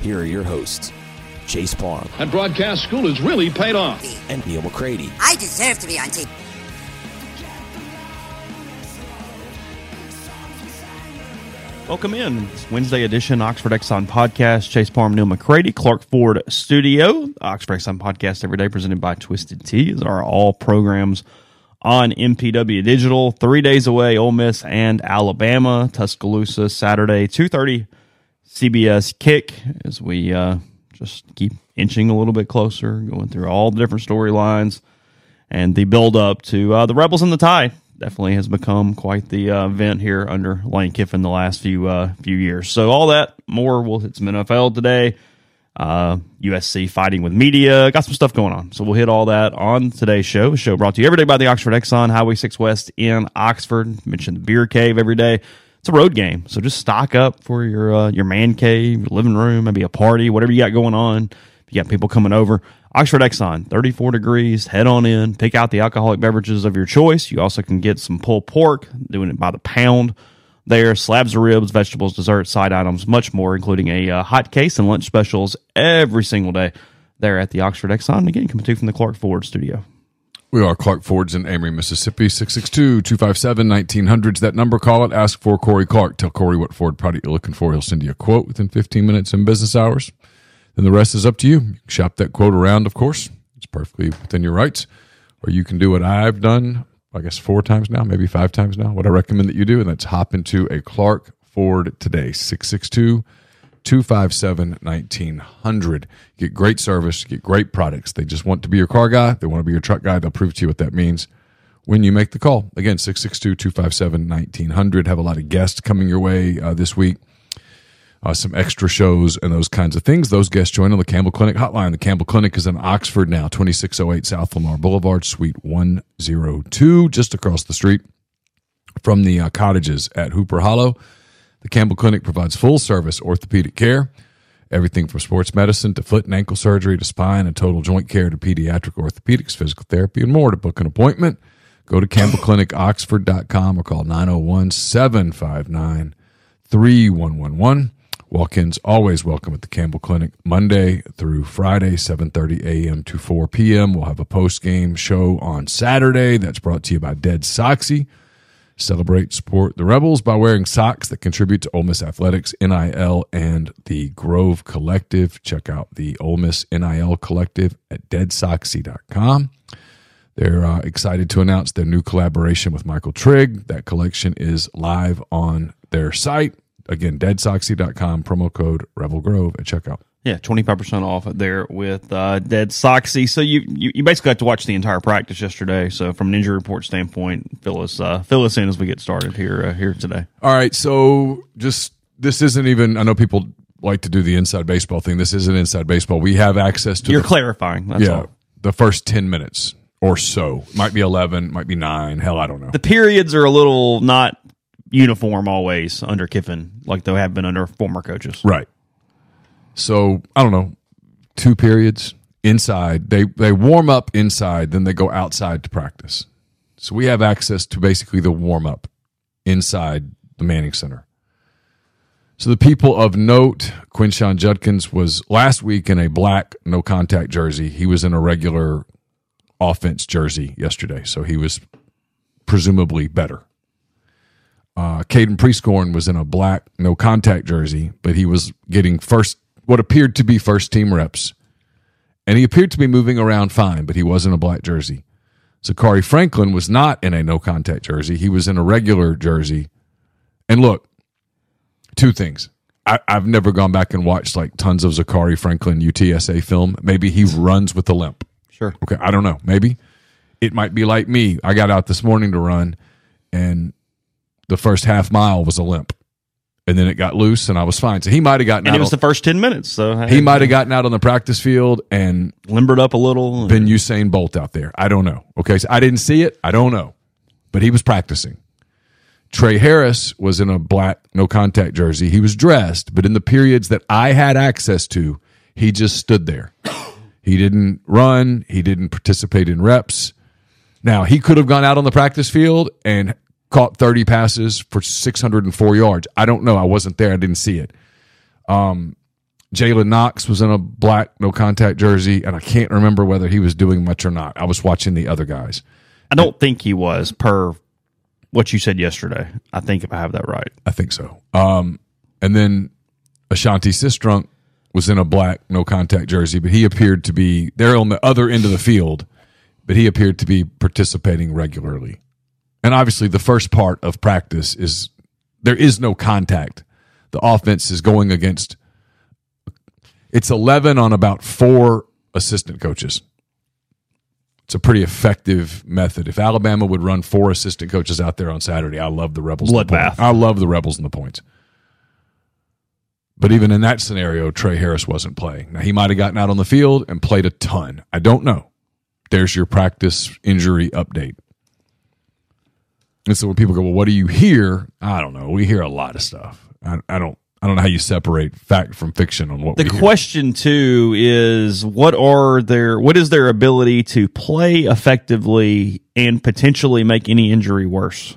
here are your hosts, Chase Parham. And broadcast school has really paid off. and Neal McCready. I deserve to be on TV. Welcome in. It's Wednesday edition Oxford Exxon podcast. Chase Parham, Neal McCready, Clark Ford Studio. Oxford Exxon podcast every day presented by Twisted Tea. These are all programs on MPW Digital. Three days away, Ole Miss and Alabama, Tuscaloosa, Saturday, 2.30 CBS kick as we uh, just keep inching a little bit closer, going through all the different storylines and the build up to uh, the Rebels and the Tide definitely has become quite the uh, event here under Lane Kiffin the last few uh, few years. So all that more we'll hit some NFL today. Uh, USC fighting with media, got some stuff going on. So we'll hit all that on today's show. Show brought to you every day by the Oxford Exxon Highway Six West in Oxford. Mentioned the beer cave every day. It's a road game, so just stock up for your uh, your man cave, your living room, maybe a party, whatever you got going on. If you got people coming over, Oxford Exxon, 34 degrees. Head on in, pick out the alcoholic beverages of your choice. You also can get some pulled pork, doing it by the pound there, slabs of ribs, vegetables, desserts, side items, much more, including a uh, hot case and lunch specials every single day there at the Oxford Exxon. Again, coming to you from the Clark Ford studio. We are Clark Ford's in Amory, Mississippi, 662-257-1900's that number. Call it. Ask for Corey Clark. Tell Corey what Ford product you're looking for. He'll send you a quote within 15 minutes in business hours. Then the rest is up to you. You shop that quote around, of course. It's perfectly within your rights. Or you can do what I've done, I guess four times now, maybe five times now, what I recommend that you do, and that's hop into a Clark Ford today, 662 257 1900. Get great service, get great products. They just want to be your car guy. They want to be your truck guy. They'll prove to you what that means when you make the call. Again, 662 257 1900. Have a lot of guests coming your way uh, this week. Uh, some extra shows and those kinds of things. Those guests join on the Campbell Clinic hotline. The Campbell Clinic is in Oxford now, 2608 South Lamar Boulevard, Suite 102, just across the street from the uh, cottages at Hooper Hollow. The Campbell Clinic provides full service orthopedic care, everything from sports medicine to foot and ankle surgery to spine and total joint care to pediatric orthopedics, physical therapy, and more. To book an appointment, go to campbellclinicoxford.com or call 901 759 3111. Walk-ins always welcome at the Campbell Clinic Monday through Friday, 7:30 a.m. to 4 p.m. We'll have a post-game show on Saturday that's brought to you by Dead Soxy. Celebrate, support the Rebels by wearing socks that contribute to Ole Miss Athletics, NIL, and the Grove Collective. Check out the Ole Miss NIL Collective at deadsoxy.com. They're uh, excited to announce their new collaboration with Michael Trigg. That collection is live on their site. Again, deadsoxy.com, promo code Rebel Grove at checkout. Yeah, twenty five percent off there with uh, Dead Soxy. So you, you you basically got to watch the entire practice yesterday. So from an injury report standpoint, fill us uh, fill us in as we get started here uh, here today. All right, so just this isn't even. I know people like to do the inside baseball thing. This isn't inside baseball. We have access to You're the, clarifying. That's yeah all. the first ten minutes or so. Might be eleven, might be nine. Hell, I don't know. The periods are a little not uniform always under Kiffin, like they have been under former coaches. Right. So I don't know, two periods inside. They they warm up inside, then they go outside to practice. So we have access to basically the warm up inside the Manning Center. So the people of note, Quinshon Judkins was last week in a black no contact jersey. He was in a regular offense jersey yesterday, so he was presumably better. Uh, Caden Prieskorn was in a black no contact jersey, but he was getting first what appeared to be first team reps, and he appeared to be moving around fine, but he was in a black jersey. Zakhari Franklin was not in a no contact jersey; he was in a regular jersey. And look, two things. I, I've never gone back and watched like tons of Zakhari Franklin UTSA film. Maybe he runs with a limp. Sure. Okay, I don't know. Maybe it might be like me. I got out this morning to run, and the first half mile was a limp, and then it got loose, and I was fine. So he might have gotten And out. it was on- the first 10 minutes. So he might have gotten out on the practice field and limbered up a little. been Usain Bolt out there. I don't know. Okay, so I didn't see it. I don't know, but he was practicing. Trey Harris was in a black no contact jersey. He was dressed, but in the periods that I had access to, he just stood there. He didn't run. He didn't participate in reps. Now he could have gone out on the practice field and caught 30 passes for 604 yards. I don't know. I wasn't there. I didn't see it. Um, Jalen Knox was in a black no contact jersey, and I can't remember whether he was doing much or not. I was watching the other guys. I don't think he was per what you said yesterday. I think if I have that right. I think so. Um, and then Ashanti Sistrunk was in a black no contact jersey, but he appeared to be there on the other end of the field, but he appeared to be participating regularly. And obviously, the first part of practice is there is no contact. The offense is going against it's 11 on about four assistant coaches. It's a pretty effective method. If Alabama would run four assistant coaches out there on Saturday, I love the Rebels. Bloodbath. I love the Rebels and the points. But even in that scenario, Trey Harris wasn't playing. Now he might have gotten out on the field and played a ton. I don't know. There's your practice injury update. And so when people go, "Well, what do you hear?" I don't know. We hear a lot of stuff. I, I don't. I don't know how you separate fact from fiction on what The we hear. question too is what are their what is their ability to play effectively and potentially make any injury worse?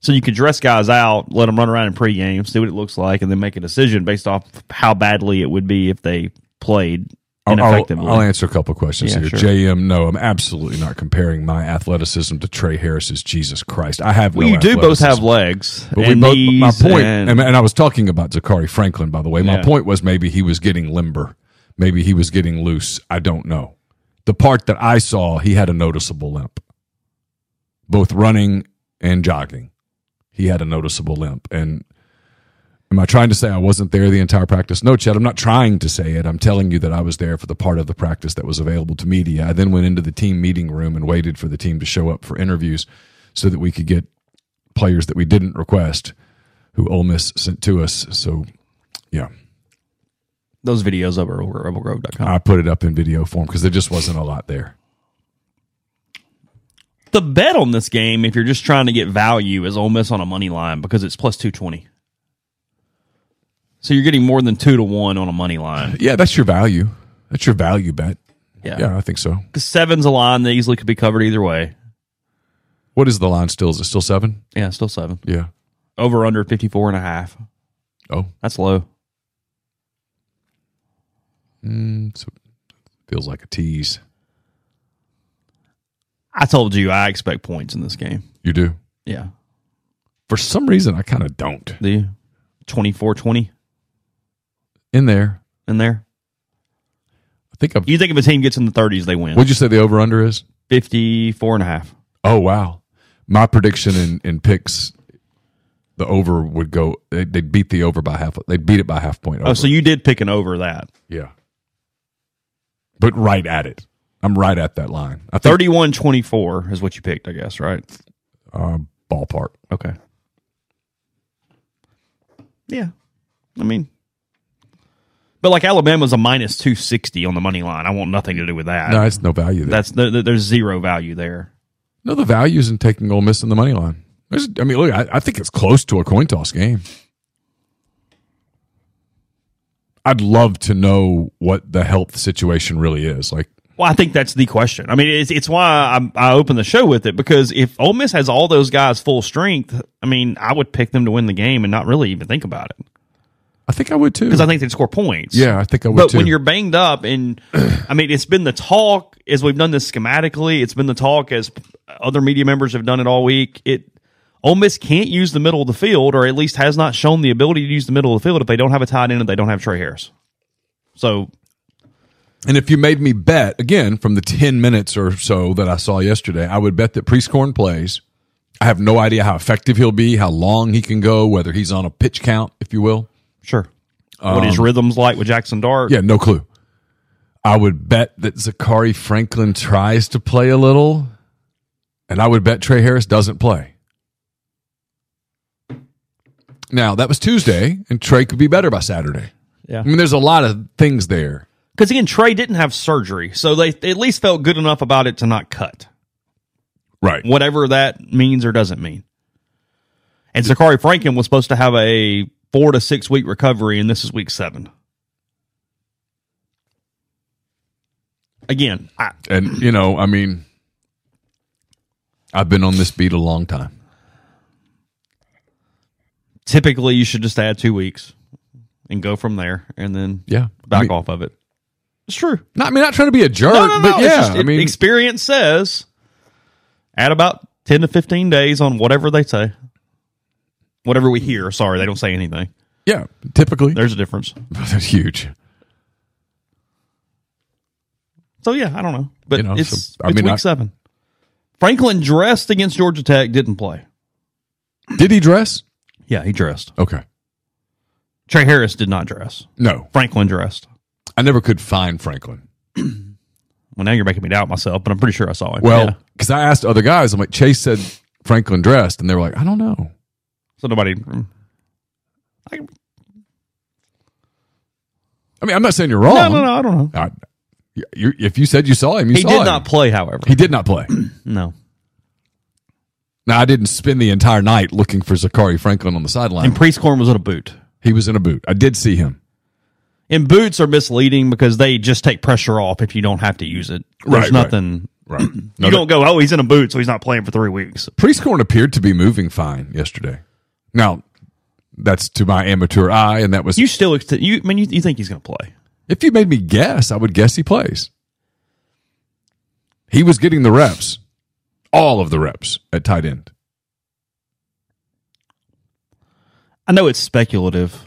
So you could dress guys out, let them run around in pregame, see what it looks like, and then make a decision based off how badly it would be if they played I'll, I'll, answer a couple questions Yeah, here. sure. JM, no, I'm absolutely not comparing my athleticism to Trey Harris's. Jesus Christ, I have. well, no you do both have legs, But we and both, my point, and- and, and I was talking about Zachary Franklin, by the way. My Yeah. point was maybe he was getting limber, maybe he was getting loose. I don't know. The part that I saw, he had a noticeable limp, both running and jogging. He had a noticeable limp, and am I trying to say I wasn't there the entire practice? No, Chad. I'm not trying to say it. I'm telling you that I was there for the part of the practice that was available to media. I then went into the team meeting room and waited for the team to show up for interviews, so that we could get players that we didn't request who Ole Miss sent to us. So, yeah, those videos over at rebelgrove.com. I put it up in video form because there just wasn't a lot there. the bet on this game, if you're just trying to get value, is Ole Miss on a money line because it's plus two twenty. So you're getting more than two to one on a money line. Yeah, that's your value. That's your value bet. Yeah, Yeah, I think so. Because seven's a line that easily could be covered either way. What is the line still? Is it still seven? Yeah, still seven. Yeah. Over under 54 and a half. Oh, That's low. mm, so feels like a tease. I told you I expect points in this game. You do. Yeah. For some reason, I kind of don't. Do you? 24 20 In there, in there. I think I'm. You think if a team gets in the 30s, they win. What'd you say the over under is? 54 and a half. Oh wow! My prediction in in picks, the over would go. They, they'd beat the over by half. They'd beat it by half point. Over. Oh, so you did pick an over that. yeah, but right at it. I'm right at that line. I think 31 24 is what you picked, I guess, right? uh, ballpark. Okay. Yeah. I mean, but like Alabama's a minus 260 on the money line. I want nothing to do with that. No, it's no value there. That's there, there's zero value there. no, the value is in taking Ole Miss in the money line. There's, I mean, look, I, I think it's close to a coin toss game. I'd love to know what the health situation really is. Like, Well, I think that's the question. I mean, it's it's why I, I opened the show with it because if Ole Miss has all those guys full strength, I mean, I would pick them to win the game and not really even think about it I think I would too. because I think they'd score points. yeah, I think I would But too. when you're banged up, and I mean, it's been the talk as we've done this schematically. It's been the talk as other media members have done it all week. It Ole Miss can't use the middle of the field, or at least has not shown the ability to use the middle of the field if they don't have a tight end and they don't have Trey Harris. So And if you made me bet again from the ten minutes or so that I saw yesterday, I would bet that Prieskorn plays. I have no idea how effective he'll be, how long he can go, whether he's on a pitch count, if you will. Sure, what his rhythms like with Jackson Dart? Um, Yeah, no clue. I would bet that Zachary Franklin tries to play a little, and I would bet Trey Harris doesn't play. Now that was Tuesday, and Trey could be better by Saturday. Yeah. I mean, there's a lot of things there. Because again, Trey didn't have surgery, so they, they at least felt good enough about it to not cut, Right. whatever that means or doesn't mean. And Zachary Franklin was supposed to have a four to six week recovery, and this is week seven. Again, I, And you know, I mean, I've been on this beat a long time. typically you should just add two weeks and go from there, and then Yeah, back I mean, off of it. It's true. Not, I mean, not trying to be a jerk, No, no, no. but yeah, just- I mean, experience says add about 10 to 15 days on whatever they say. Whatever we hear. Sorry, they don't say anything. yeah, typically There's a difference. that's huge. So, yeah, I don't know. But You know, it's, so, I it's mean, week I- seven. Franklin dressed against Georgia Tech, didn't play. Did he dress? Yeah, he dressed. Okay, Trey Harris did not dress. no, Franklin dressed. I never could find Franklin. Well, now you're making me doubt myself, but I'm pretty sure I saw him. Well, Yeah. because I asked other guys, I'm like, Chase said Franklin dressed, and they were like, I don't know. So nobody. I, I mean, I'm not saying you're wrong. no, no, no, I don't know. Uh, I, you, if you said you saw him, you He saw did him. not play, however. He did not play. no. now, I didn't spend the entire night looking for Zachary Franklin on the sideline. And Prieskorn was in a boot. he was in a boot. I did see him. And boots are misleading because they just take pressure off if you don't have to use it. There's Right, right. nothing. Right. You don't go, oh, he's in a boot, so he's not playing for three weeks. Prieskorn appeared to be moving fine yesterday. Now, that's to my amateur eye, and that was. You still, you I mean, you, you think he's going to play? if you made me guess, I would guess he plays. He was getting the reps, all of the reps at tight end. I know it's speculative.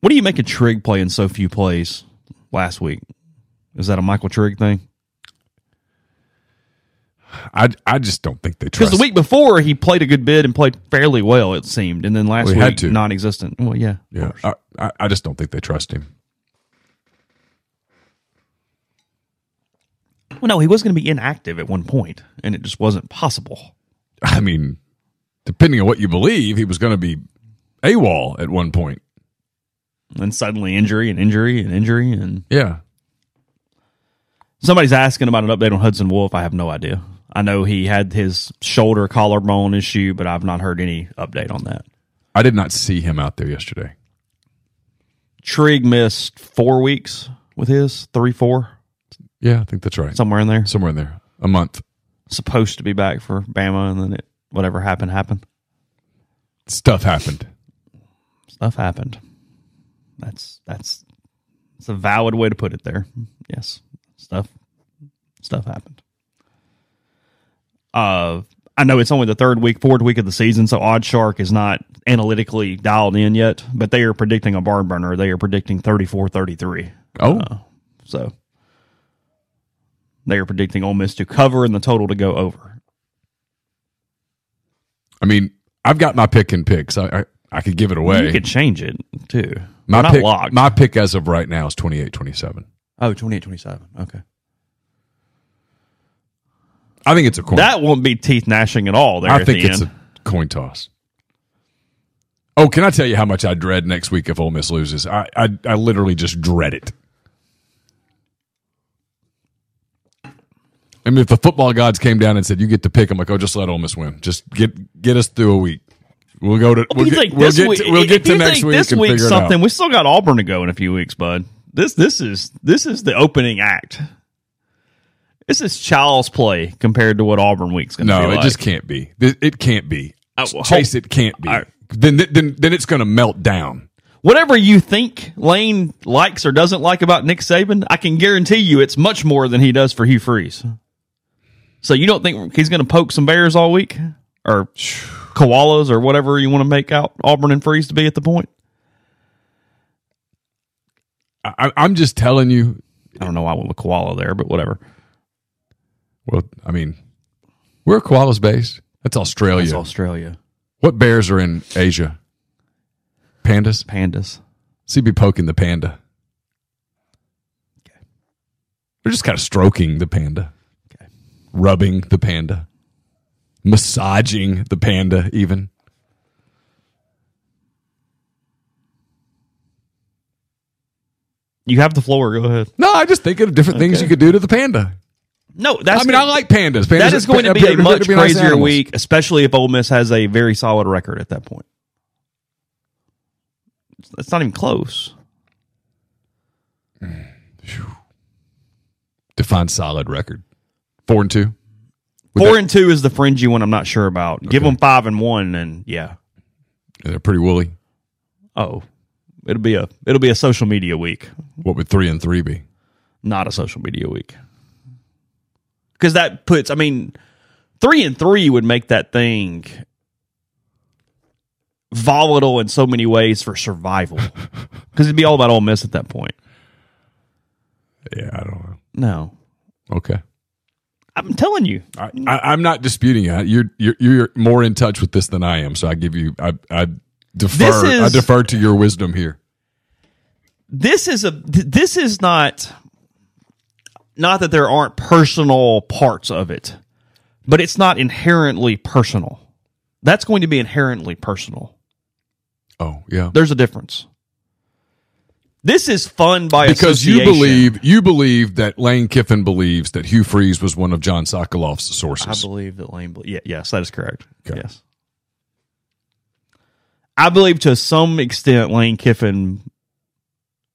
What do you make of Trigg playing so few plays last week? Is that a Michael Trigg thing? I, I just don't think they trust. Him. Because the week before he played a good bid and played fairly well, it seemed, and then last Well, week non-existent. Well, yeah, yeah, I, I, I just don't think they trust him. Well, no, he was going to be inactive at one point, and it just wasn't possible. I mean, depending on what you believe, he was going to be AWOL at one point. And suddenly injury and injury and injury, and Yeah. somebody's asking about an update on Hudson Wolfe. I have no idea. I know he had his shoulder collarbone issue, but I've not heard any update on that. I did not see him out there yesterday. Trigg missed four weeks with his three, four, Yeah, I think that's right. somewhere in there. Somewhere in there. A month. Supposed to be back for Bama, and then it whatever happened happened. Stuff happened. Stuff happened. That's that's it's a valid way to put it. There, yes, stuff stuff happened. Uh, I know it's only the third week, fourth week of the season, so OddsShark is not analytically dialed in yet, but they are predicting a barn burner. They are predicting 34-33. Oh, So they are predicting Ole Miss to cover and the total to go over. I mean, I've got my pick and picks. I, I, I could give it away. You could change it too. my We're pick, my pick as of right now is 28-27. oh, 28-27. Okay. I think it's a coin. That won't be teeth gnashing at all there I think it's end. a coin toss. Oh, can I tell you how much I dread next week if Ole Miss loses? I I, I literally just dread it. I mean, if the football gods came down and said you get to pick, I'm like, oh, just let Ole Miss win. Just get get us through a week. We'll go to we'll get, we'll get week, to, we'll get to next week this and week's figure it something. out. We still got Auburn to go in a few weeks, bud. This this is this is the opening act. This is child's play compared to what Auburn week's going to be No, like. it just can't be. It, can't be. Uh, well, Chase, hope- it can't be. Right. Then, then, then it's going to melt down. Whatever you think Lane likes or doesn't like about Nick Saban, I can guarantee you it's much more than he does for Hugh Freeze. So you don't think he's going to poke some bears all week or koalas or whatever you want to make out Auburn and Freeze to be at the point? I, I'm just telling you. I don't know why I went with koala there, but whatever. Well, I mean, where are koalas based? That's Australia. It's Australia. what bears are in Asia? Pandas. Pandas. So you'd be poking the panda. Okay. They're just kind of stroking the panda, Okay. rubbing the panda, massaging the panda, even. You have the floor. Go ahead. No, I just think of different things you could do to the panda. No, that's I mean, gonna- I like pandas. pandas that is going to be a much be nice crazier animals. week, especially if Ole Miss has a very solid record at that point. It's not even close. Define solid record. Four and two. Four and two is the fringy one. I'm not sure about. Give them five and one, and yeah. They're pretty woolly. Oh, it'll be a it'll be a social media week, What would three and three be? not a social media week. Because that puts, I mean, three and three would make that thing volatile in so many ways for survival. Because it'd be all about Ole Miss at that point. Yeah, I don't know. No, Okay. I'm telling you. I, I'm not disputing you. You're, you're you're more in touch with this than I am. So I give you I I defer is- I defer to your wisdom here. this is a this is not not that there aren't personal parts of it but it's not inherently personal. That's going to be inherently personal. Oh yeah. there's a difference. This is fun by Because you believe you believe that Lane Kiffin believes that Hugh Freeze was one of John Sokoloff's sources. i believe that lane yeah, yes that is correct. Okay. yes. I believe to some extent lane kiffin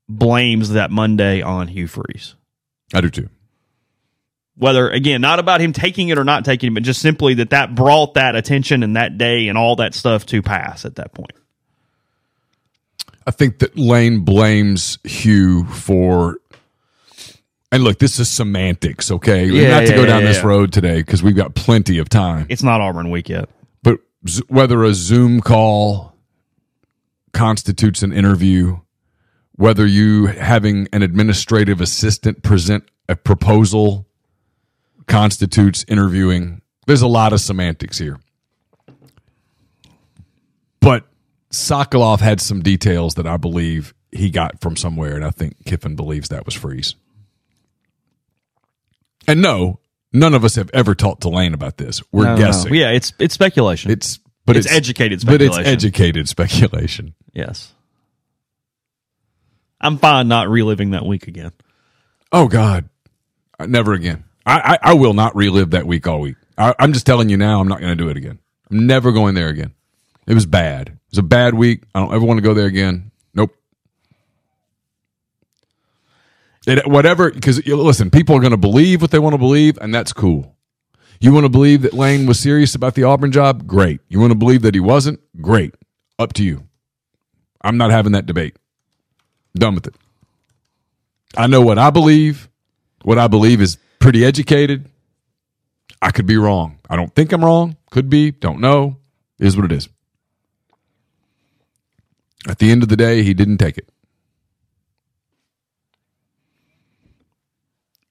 blames that monday on hugh freeze I do too. whether again not about him taking it or not taking it but just simply that that brought that attention and that day and all that stuff to pass at that point I think that Lane blames Hugh for. And look, this is semantics, okay? Yeah, Not to yeah, go down yeah, this road today because we've got plenty of time. it's not auburn week yet But z- whether a Zoom call constitutes an interview, whether you having an administrative assistant present a proposal constitutes interviewing, there's a lot of semantics here. But Sokolov had some details that I believe he got from somewhere, and I think Kiffin believes that was Freeze. And no, none of us have ever talked to Lane about this. We're No, no, no. guessing. yeah it's it's speculation It's but It's educated speculation. But it's educated speculation. yes i'm fine not reliving that week again Oh God, Uh, never again. I, I, I will not relive that week all week. I, I'm just telling you now. I'm not going to do it again. I'm never going there again. It was bad. It was a bad week. I don't ever want to go there again. Nope. It, whatever, because listen, people are going to believe what they want to believe, and that's cool. You want to believe that Lane was serious about the Auburn job? Great. You want to believe that he wasn't? Great. Up to you. I'm not having that debate. Done with it. I know what I believe. What I believe is pretty educated. I could be wrong. I don't think I'm wrong. Could be. Don't know. Is what it is. At the end of the day, he didn't take it.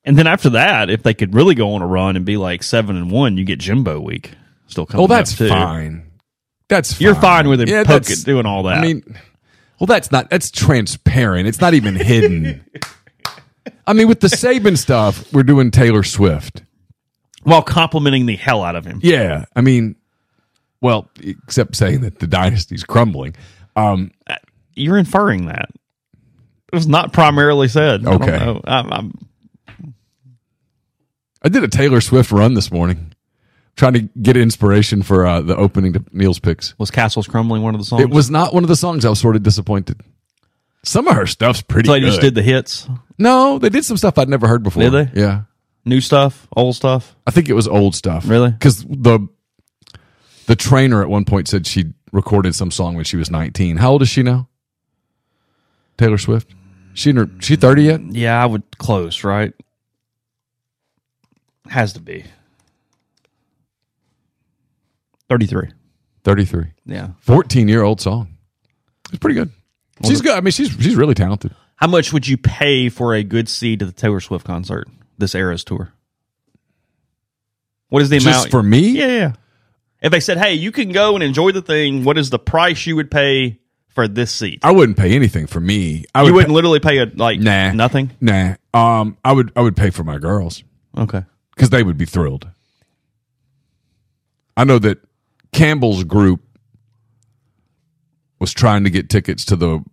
and then after that if they could really go on a run and be like seven and one you get jimbo week still oh, coming Oh, that's fine. That's fine. you're fine with him Yeah, it, doing all that I mean, well, that's not. That's transparent. It's not even hidden. I mean, with the Saban stuff, we're doing Taylor Swift. while complimenting the hell out of him Yeah, I mean, well, except saying that the dynasty's crumbling. Um, you're inferring that. It was not primarily said. I don't Okay. know. I'm, I'm, I did a Taylor Swift run this morning, trying to get inspiration for uh, the opening to Neal's picks. was Castles Crumbling one of the songs? It was not one of the songs. I was sort of disappointed. Some of her stuff's pretty So they good. just did the hits. no, they did some stuff I'd never heard before. Did they? Yeah. New stuff, old stuff. I think it was old stuff. Really? Because the the trainer at one point said she recorded some song when she was 19. How old is she now? Taylor Swift. She in her, she 30 yet? Yeah, I would close, right? Has to be. 33. 33. Yeah. 14 year old song. It's pretty good. She's good. I mean, she's she's really talented. How much would you pay for a good seat to the Taylor Swift concert, this Eras tour? What is the Just amount? for me? Yeah, yeah. If they said, hey, you can go and enjoy the thing, what is the price you would pay for this seat? I wouldn't pay anything for me. I would You wouldn't pay- literally pay a, like Nah. nothing? Nah. Um, I would I would pay for my girls Okay. because they would be thrilled. I know that Campbell's group was trying to get tickets to the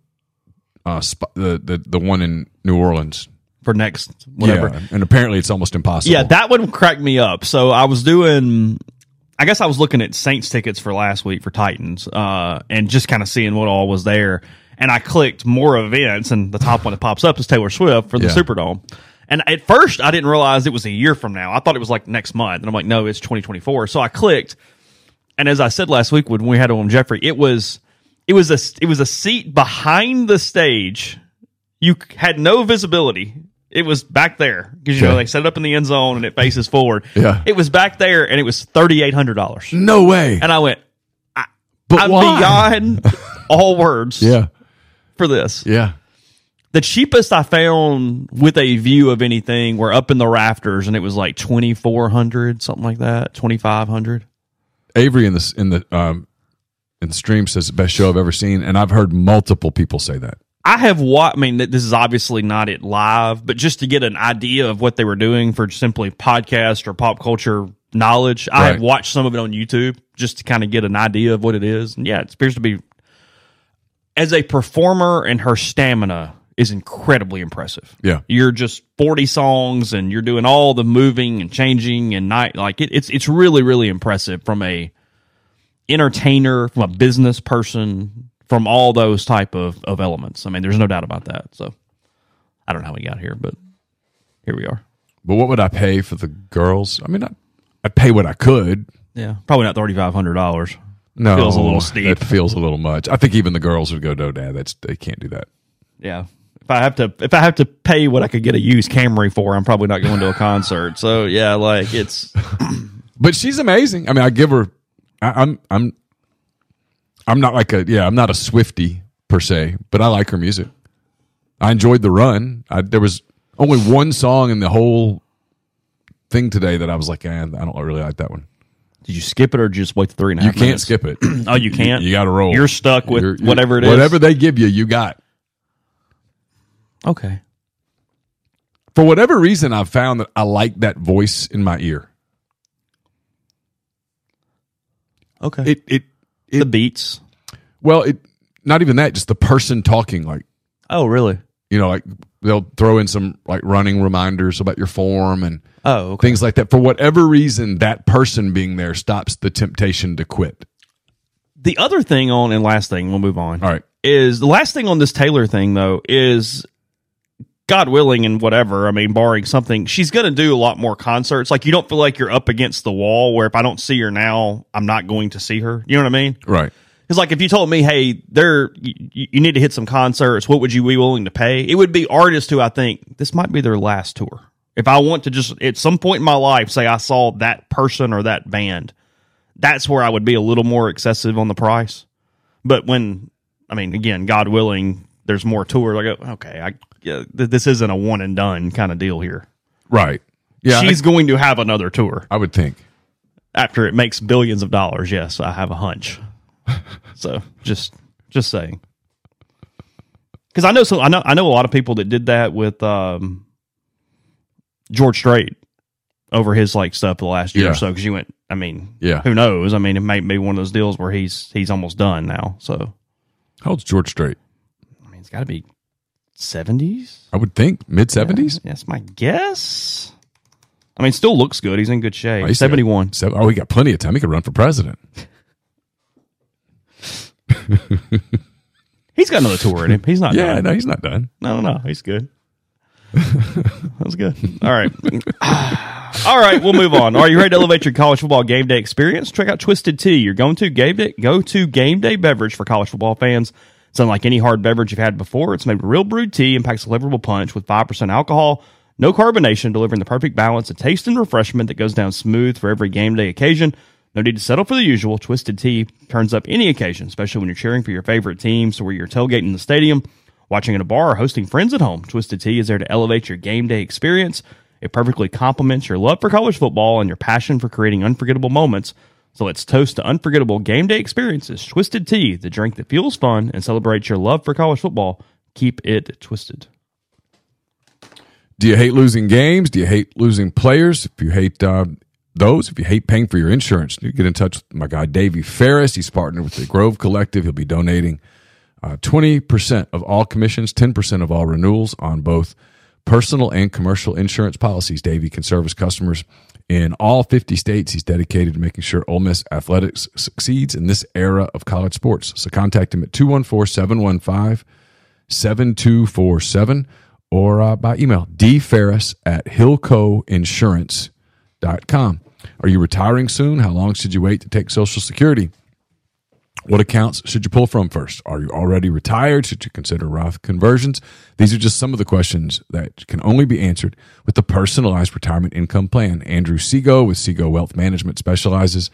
uh sp- the, the the one in New Orleans. For next, whatever. Yeah, and apparently it's almost impossible. Yeah, that one cracked me up. So I was doing, I guess I was looking at Saints tickets for last week for Titans, uh, and just kind of seeing what all was there. And I clicked more events, and the top one that pops up is Taylor Swift for the Yeah. Superdome. And at first, I didn't realize it was a year from now. I thought it was like next month, and I'm like, no, it's 2024. So I clicked, and as I said last week when we had on Jeffrey, it was it was a it was a seat behind the stage. You had no visibility. It was back there because you know they set it up in the end zone and it faces forward. Yeah. it was back there and it was thirty eight hundred dollars. no way. And I went, but I'm why? beyond all words Yeah, for this. yeah. The cheapest I found with a view of anything were up in the rafters and it was like twenty four hundred something like that, twenty five hundred. Avery in the in the um in the stream says the best show I've ever seen, and I've heard multiple people say that. I have watched. I mean, this is obviously not it live, but just to get an idea of what they were doing for simply podcast or pop culture knowledge, I have watched some of it on YouTube just to kind of get an idea of what it is. And yeah, it appears to be as a performer, and her stamina is incredibly impressive. Yeah. you're just forty songs, and you're doing all the moving and changing and night like it, it's it's really really impressive from a entertainer, from a business person, from all those type of, of elements. I mean, there's no doubt about that. So I don't know how we got here, but here we are. But what would I pay for the girls? I mean, I, I'd pay what I could. Yeah. Probably not thirty five hundred dollars. No, It Feels a little steep. That feels a little much. I think even the girls would go, "No, Dad, that's they can't do that." Yeah. If I have to if I have to pay what I could get a used Camry for, I'm probably not going to a concert. So yeah, like it's But she's amazing. I mean, I give her. I, I'm I'm I'm not like a yeah. I'm not a Swifty per se, but I like her music. I enjoyed the run. I, there was only one song in the whole thing today that I was like, eh, I don't really like that one. did you skip it or just wait the three and You can't minutes? skip it. Oh, you can't? You got to roll. You're stuck with You're- you're- whatever it is. Whatever they give you, you got. Okay. For whatever reason, I've found that I like that voice in my ear. Okay. It it the beats. well, it not even that. Just the person talking, like Oh, really? you know, like they'll throw in some like running reminders about your form and Oh, okay. things like that. For whatever reason, that person being there stops the temptation to quit. The other thing on and last thing, we'll move on. All right. is the last thing on this Taylor thing though is God willing and whatever. I mean, barring something, she's going to do a lot more concerts. Like you don't feel like you're up against the wall where if I don't see her now, I'm not going to see her. You know what I mean? Right. Because like if you told me, hey, there you, you need to hit some concerts, what would you be willing to pay? It would be artists who I think this might be their last tour. If I want to just at some point in my life say I saw that person or that band, that's where I would be a little more excessive on the price. But when I mean, again, God willing, there's more tours. I go, okay, I yeah, th- this isn't a one and done kind of deal here. Right. Yeah. She's going to have another tour I, I would think. after it makes billions of dollars. Yes, I have a hunch. so just just saying, because I know so I know I know a lot of people that did that with um, George Strait over his like stuff the last year Yeah. or so. Because you went, I mean, Yeah. who knows? I mean, it might be one of those deals where he's he's almost done now. So How old's George Strait? I mean, it's got to be seventies. I would think mid seventies. That's my guess. I mean, still looks good. He's in good shape. Oh, he's Seventy one. Oh, he got plenty of time. He could run for president. He's got another tour in him. He's not. Yeah, done. no, he's not done. No, no, no. He's good. that was good. All right. All right, we'll move on. Are you ready to elevate your college football game day experience? Check out Twisted Tea, your going to game day, go to game day beverage for college football fans. It's unlike any hard beverage you've had before. It's made with real brewed tea and packs a flavorful punch with 5% alcohol, no carbonation, delivering the perfect balance of taste and refreshment that goes down smooth for every game day occasion. No need to settle for the usual. Twisted Tea turns up any occasion, especially when you're cheering for your favorite teams or where you're tailgating in the stadium, watching in a bar, or hosting friends at home. Twisted Tea is there to elevate your game day experience. It perfectly complements your love for college football and your passion for creating unforgettable moments. So let's toast to unforgettable game day experiences. Twisted Tea, the drink that feels fun and celebrates your love for college football. Keep it twisted. Do you hate losing games? Do you hate losing players? If you hate uh, those, if you hate paying for your insurance, you get in touch with my guy Davey Ferris. He's partnered with the Grove Collective. He'll be donating uh, twenty percent of all commissions, ten percent of all renewals on both personal and commercial insurance policies. Davey can service customers in all 50 states. He's dedicated to making sure Ole Miss athletics succeeds in this era of college sports. So contact him at 214 715 7247 or uh, by email dferris at hillcoinsurance.com. Are you retiring soon? How long should you wait to take Social Security? What accounts should you pull from first? Are you already retired? Should you consider Roth conversions? These are just some of the questions that can only be answered with the personalized retirement income plan. Andrew Sego with Sego Wealth Management specializes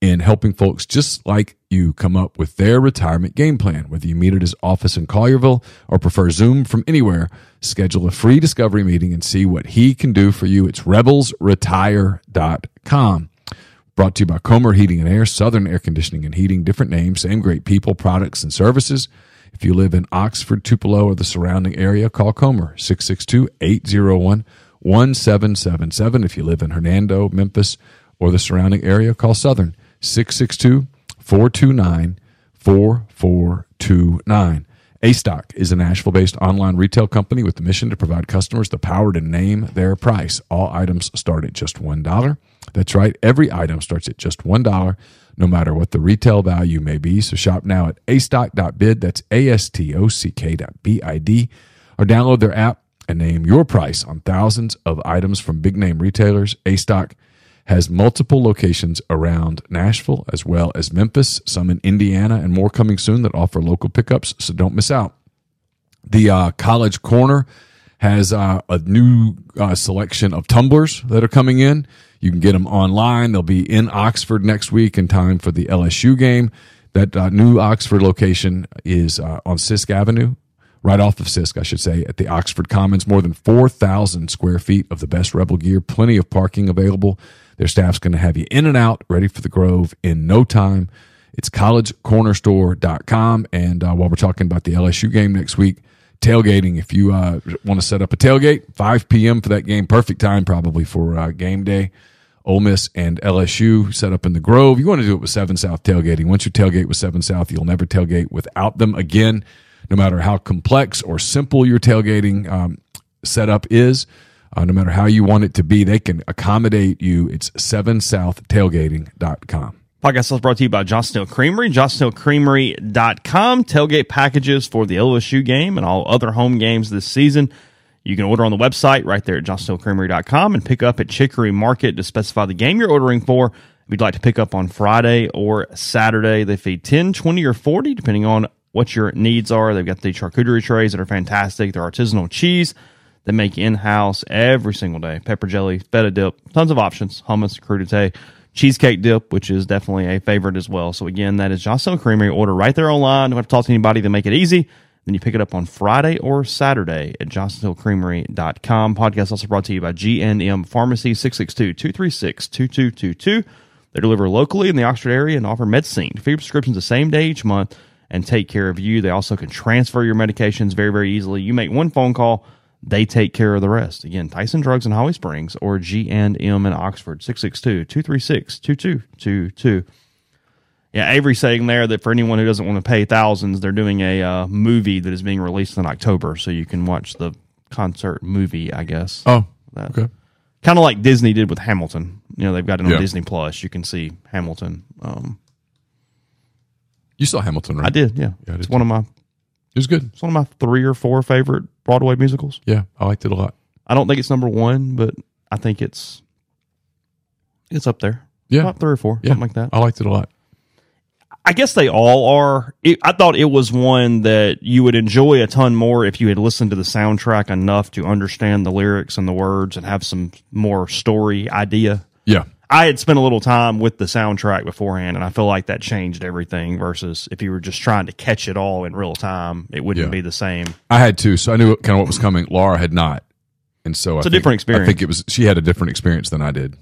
in helping folks just like you come up with their retirement game plan. Whether you meet at his office in Collierville or prefer Zoom from anywhere, schedule a free discovery meeting and see what he can do for you. It's rebelsretire.com. Brought to you by Comer Heating and Air, Southern Air Conditioning and Heating, different names, same great people, products, and services. If you live in Oxford, Tupelo, or the surrounding area, call Comer 662 801 1777. If you live in Hernando, Memphis, or the surrounding area, call Southern 662 429 4429. A Stock is a Nashville based online retail company with the mission to provide customers the power to name their price. All items start at just $1. That's right, every item starts at just $1, no matter what the retail value may be. So shop now at astock.bid, that's A S T O C K.bid, or download their app and name your price on thousands of items from big name retailers. A Stock has multiple locations around Nashville as well as Memphis, some in Indiana, and more coming soon that offer local pickups, so don't miss out. The uh, College Corner has uh, a new uh, selection of tumblers that are coming in. You can get them online. They'll be in Oxford next week in time for the LSU game. That uh, new Oxford location is uh, on Sisk Avenue, right off of Sisk, I should say, at the Oxford Commons. More than 4,000 square feet of the best Rebel gear, plenty of parking available. Their staff's going to have you in and out, ready for the Grove in no time. It's collegecornerstore.com. And uh, while we're talking about the LSU game next week, tailgating, if you uh, want to set up a tailgate, 5 p.m. for that game, perfect time probably for uh, game day. Ole Miss and LSU set up in the Grove. You want to do it with Seven South tailgating. Once you tailgate with Seven South, you'll never tailgate without them again, no matter how complex or simple your tailgating um, setup is. Uh, no matter how you want it to be, they can accommodate you. It's 7southtailgating.com. Podcast is brought to you by Johnson Hill Creamery, johnsonhillcreamery.com. Tailgate packages for the LSU game and all other home games this season. You can order on the website right there at johnsonhillcreamery.com and pick up at Chicory Market to specify the game you're ordering for. If you'd like to pick up on Friday or Saturday, they feed 10, 20, or 40, depending on what your needs are. They've got the charcuterie trays that are fantastic. Their artisanal cheese they make in house every single day. Pepper jelly, feta dip, tons of options. Hummus, crudité, cheesecake dip, which is definitely a favorite as well. So again, that is Johnson Creamery. Order right there online. Don't have to talk to anybody. They make it easy. Then you pick it up on Friday or Saturday at johnsonhillcreamery.com. Podcast also brought to you by G&M Pharmacy, 662-236-2222. They deliver locally in the Oxford area and offer medicine. Free prescriptions the same day each month and take care of you. They also can transfer your medications very, very easily. You make one phone call, they take care of the rest. Again, Tyson Drugs in Holly Springs or G&M in Oxford, 662-236-2222. Yeah, Avery saying there that for anyone who doesn't want to pay thousands, they're doing a uh, movie that is being released in October, so you can watch the concert movie, I guess. Oh, That- okay. Kind of like Disney did with Hamilton. You know, they've got it on Yeah. Disney Plus. You can see Hamilton. Um, You saw Hamilton, right? I did, yeah. Yeah, I did it's one of my It was good. It's one of my three or four favorite Broadway musicals. Yeah, I liked it a lot. I don't think it's number one, but I think it's it's up there. Yeah. About three or four, Yeah, something like that. I liked it a lot. I guess they all are. It, I thought it was one that you would enjoy a ton more if you had listened to the soundtrack enough to understand the lyrics and the words and have some more story idea. Yeah, I had spent a little time with the soundtrack beforehand, and I feel like that changed everything. Versus if you were just trying to catch it all in real time, it wouldn't Yeah. be the same. I had to, so I knew kind of what was coming. Laura had not, and so It's I a think- different experience. I think it was she had a different experience than I did.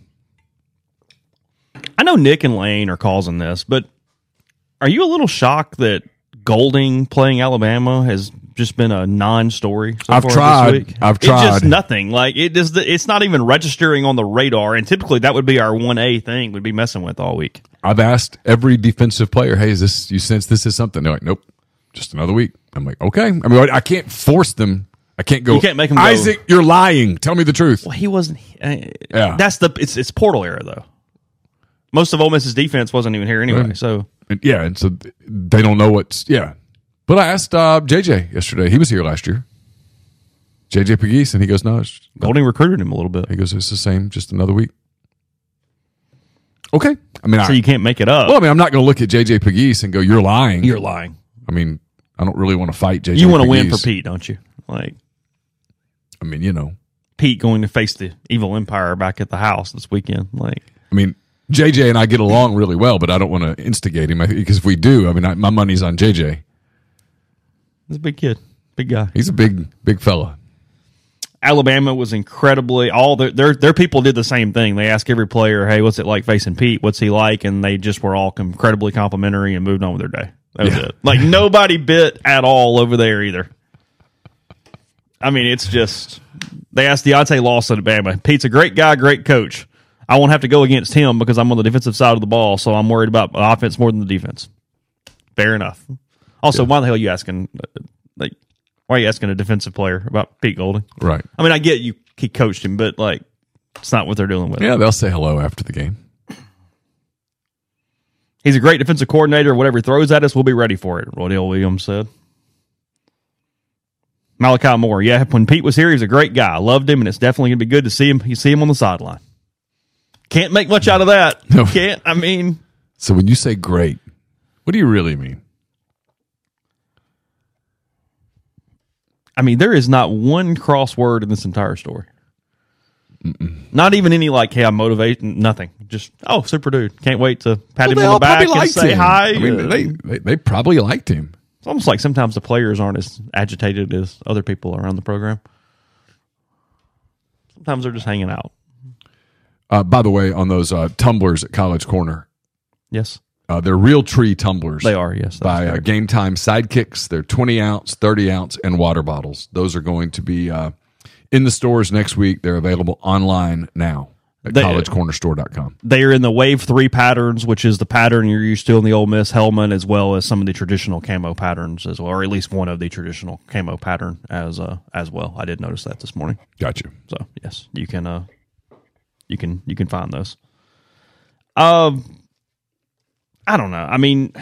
I know Nick and Lane are causing this, but are you a little shocked that Golding playing Alabama has just been a non-story? So I've far tried. This week? I've tried. It's just nothing. Like it is. It's not even registering on the radar. And typically, that would be our one A thing. We'd be messing with all week. I've asked every defensive player, "Hey, is this you sense this is something?" They're like, "Nope, just another week." I'm like, "Okay." I mean, I can't force them. I can't go. You can't make 'em go- Isaac, you're lying. Tell me the truth. Well, he wasn't. Uh, Yeah. That's the. It's it's portal era though. Most of Ole Miss's defense wasn't even here anyway. Right. So And yeah, and so they don't know what's yeah. But I asked uh, JJ yesterday. He was here last year. JJ Pegues, and he goes, "No." It's, Golding recruited him a little bit. he goes, "It's the same, just another week." Okay. I mean, So I, you can't make it up. well, I mean, I'm not going to look at JJ Pegues and go, "You're lying." You're lying. I mean, I don't really want to fight JJ. You want to win for Pete, don't you? Like I mean, you know, Pete going to face the evil empire back at the house this weekend. Like I mean, JJ and I get along really well, but I don't want to instigate him because if we do, I mean, I, my money's on JJ. he's a big kid, big guy. He's a big, big fella. Alabama was incredibly all their their their people did the same thing. They asked every player, "Hey, what's it like facing Pete? What's he like?" And they just were all incredibly complimentary and moved on with their day. That was Yeah. it. Like nobody bit at all over there either. I mean, it's just they asked Deontae Lawson at Bama. Pete's a great guy, great coach. I won't have to go against him because I'm on the defensive side of the ball, so I'm worried about offense more than the defense. Fair enough. Also, why the hell are you asking? uh, Like, why are you asking a defensive player about Pete Golding? Right. I mean, I get you he coached him, but like it's not what they're dealing with. Yeah, they'll say hello after the game. He's a great defensive coordinator. Whatever he throws at us, we'll be ready for it. Rodale Williams said. Malachi Moore, yeah, when Pete was here, he was a great guy. I loved him, and it's definitely gonna be good to see him. You see him on the sideline. Can't make much out of that. No. Can't. I mean, So when you say great, what do you really mean? I mean, there is not one crossword in this entire story. Not even any like, hey, I'm motivating. Nothing. Just oh, super dude. Can't wait to pat him on the back and say hi. I mean, they, they they probably liked him. It's almost like sometimes the players aren't as agitated as other people around the program. Sometimes they're just hanging out. Uh, by the way, on those uh, tumblers at College Corner, Yes, uh, they're Realtree tumblers. they are. Yes, by uh. Game Time Sidekicks. They're 20 ounce, 30 ounce, and water bottles. Those are going to be uh, in the stores next week. They're available online now at They- collegecornerstore.com. they are in the Wave Three patterns, which is the pattern you're used to in the Ole Miss helmet, as well as some of the traditional camo patterns as well, or at least one of the traditional camo pattern as uh, as well. I did notice that this morning. Got you. So yes, you can uh you can you can find those. Um I don't know. I mean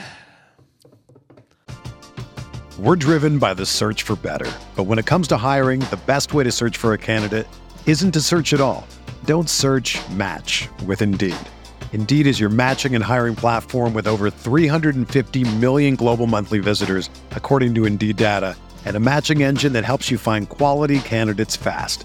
We're driven by the search for better. But when it comes to hiring, the best way to search for a candidate isn't to search at all. Don't search match with Indeed. Indeed is your matching and hiring platform with over 350 million global monthly visitors, according to Indeed data, and a matching engine that helps you find quality candidates fast.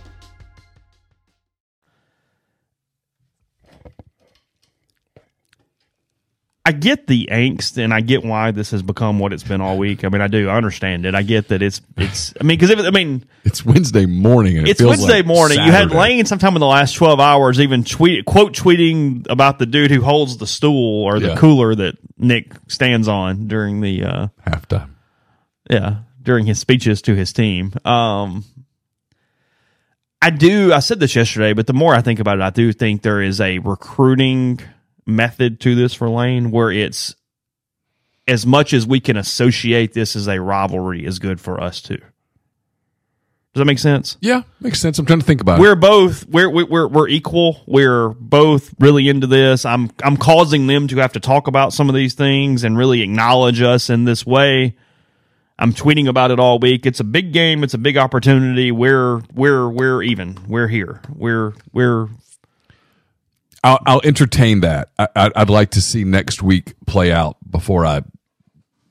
I get the angst and I get why this has become what it's been all week. I mean, I do. I understand it. I get that it's it's. I mean, because if, I mean, It's Wednesday morning. And it it's Wednesday like morning. You had Lane sometime in the last twelve hours even tweet quote tweeting about the dude who holds the stool or the Yeah. cooler that Nick stands on during the uh, halftime. yeah during his speeches to his team. Um, I do. I said this yesterday, but the more I think about it, I do think there is a recruiting method to this for Lane where it's as much as we can associate this as a rivalry is good for us too. Does that make sense? Yeah, makes sense. I'm trying to think about it. We're both we're we're we're equal. We're both really into this. I'm I'm causing them to have to talk about some of these things and really acknowledge us in this way. I'm tweeting about it all week. It's a big game. It's a big opportunity. We're we're we're even. We're here. We're we're I'll, I'll entertain that. I, I'd like to see next week play out before I.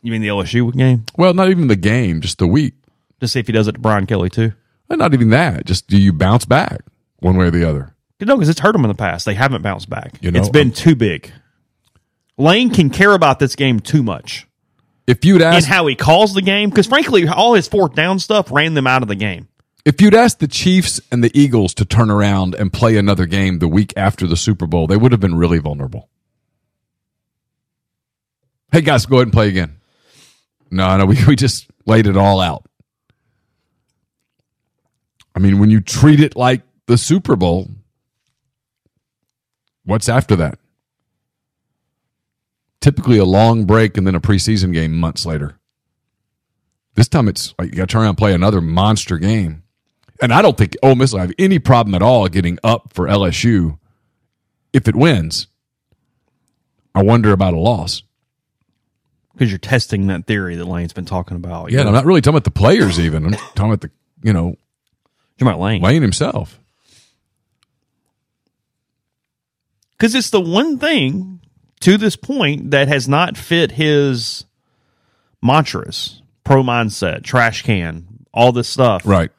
you mean the LSU game? Well, not even the game, just the week. Just see if he does it to Brian Kelly too. And not even that. Just do you bounce back one way or the other? No, because it's hurt them in the past. They haven't bounced back. You know, it's been I'm- too big. Lane can care about this game too much. If you'd ask and how he calls the game. Because frankly, all his fourth down stuff ran them out of the game. If you'd asked the Chiefs and the Eagles to turn around and play another game the week after the Super Bowl, they would have been really vulnerable. Hey guys, go ahead and play again. No, no, we we just laid it all out. I mean, when you treat it like the Super Bowl, what's after that? Typically a long break and then a preseason game months later. This time it's like you got to turn around and play another monster game. And I don't think Ole Miss will have any problem at all getting up for LSU if it wins. I wonder about a loss. Because you're testing that theory that Lane's been talking about. Yeah, and I'm not really talking about the players even. I'm talking about the, you know, You're about Lane. Lane himself. Because it's the one thing to this point that has not fit his mantras, pro mindset, trash can, all this stuff. Right.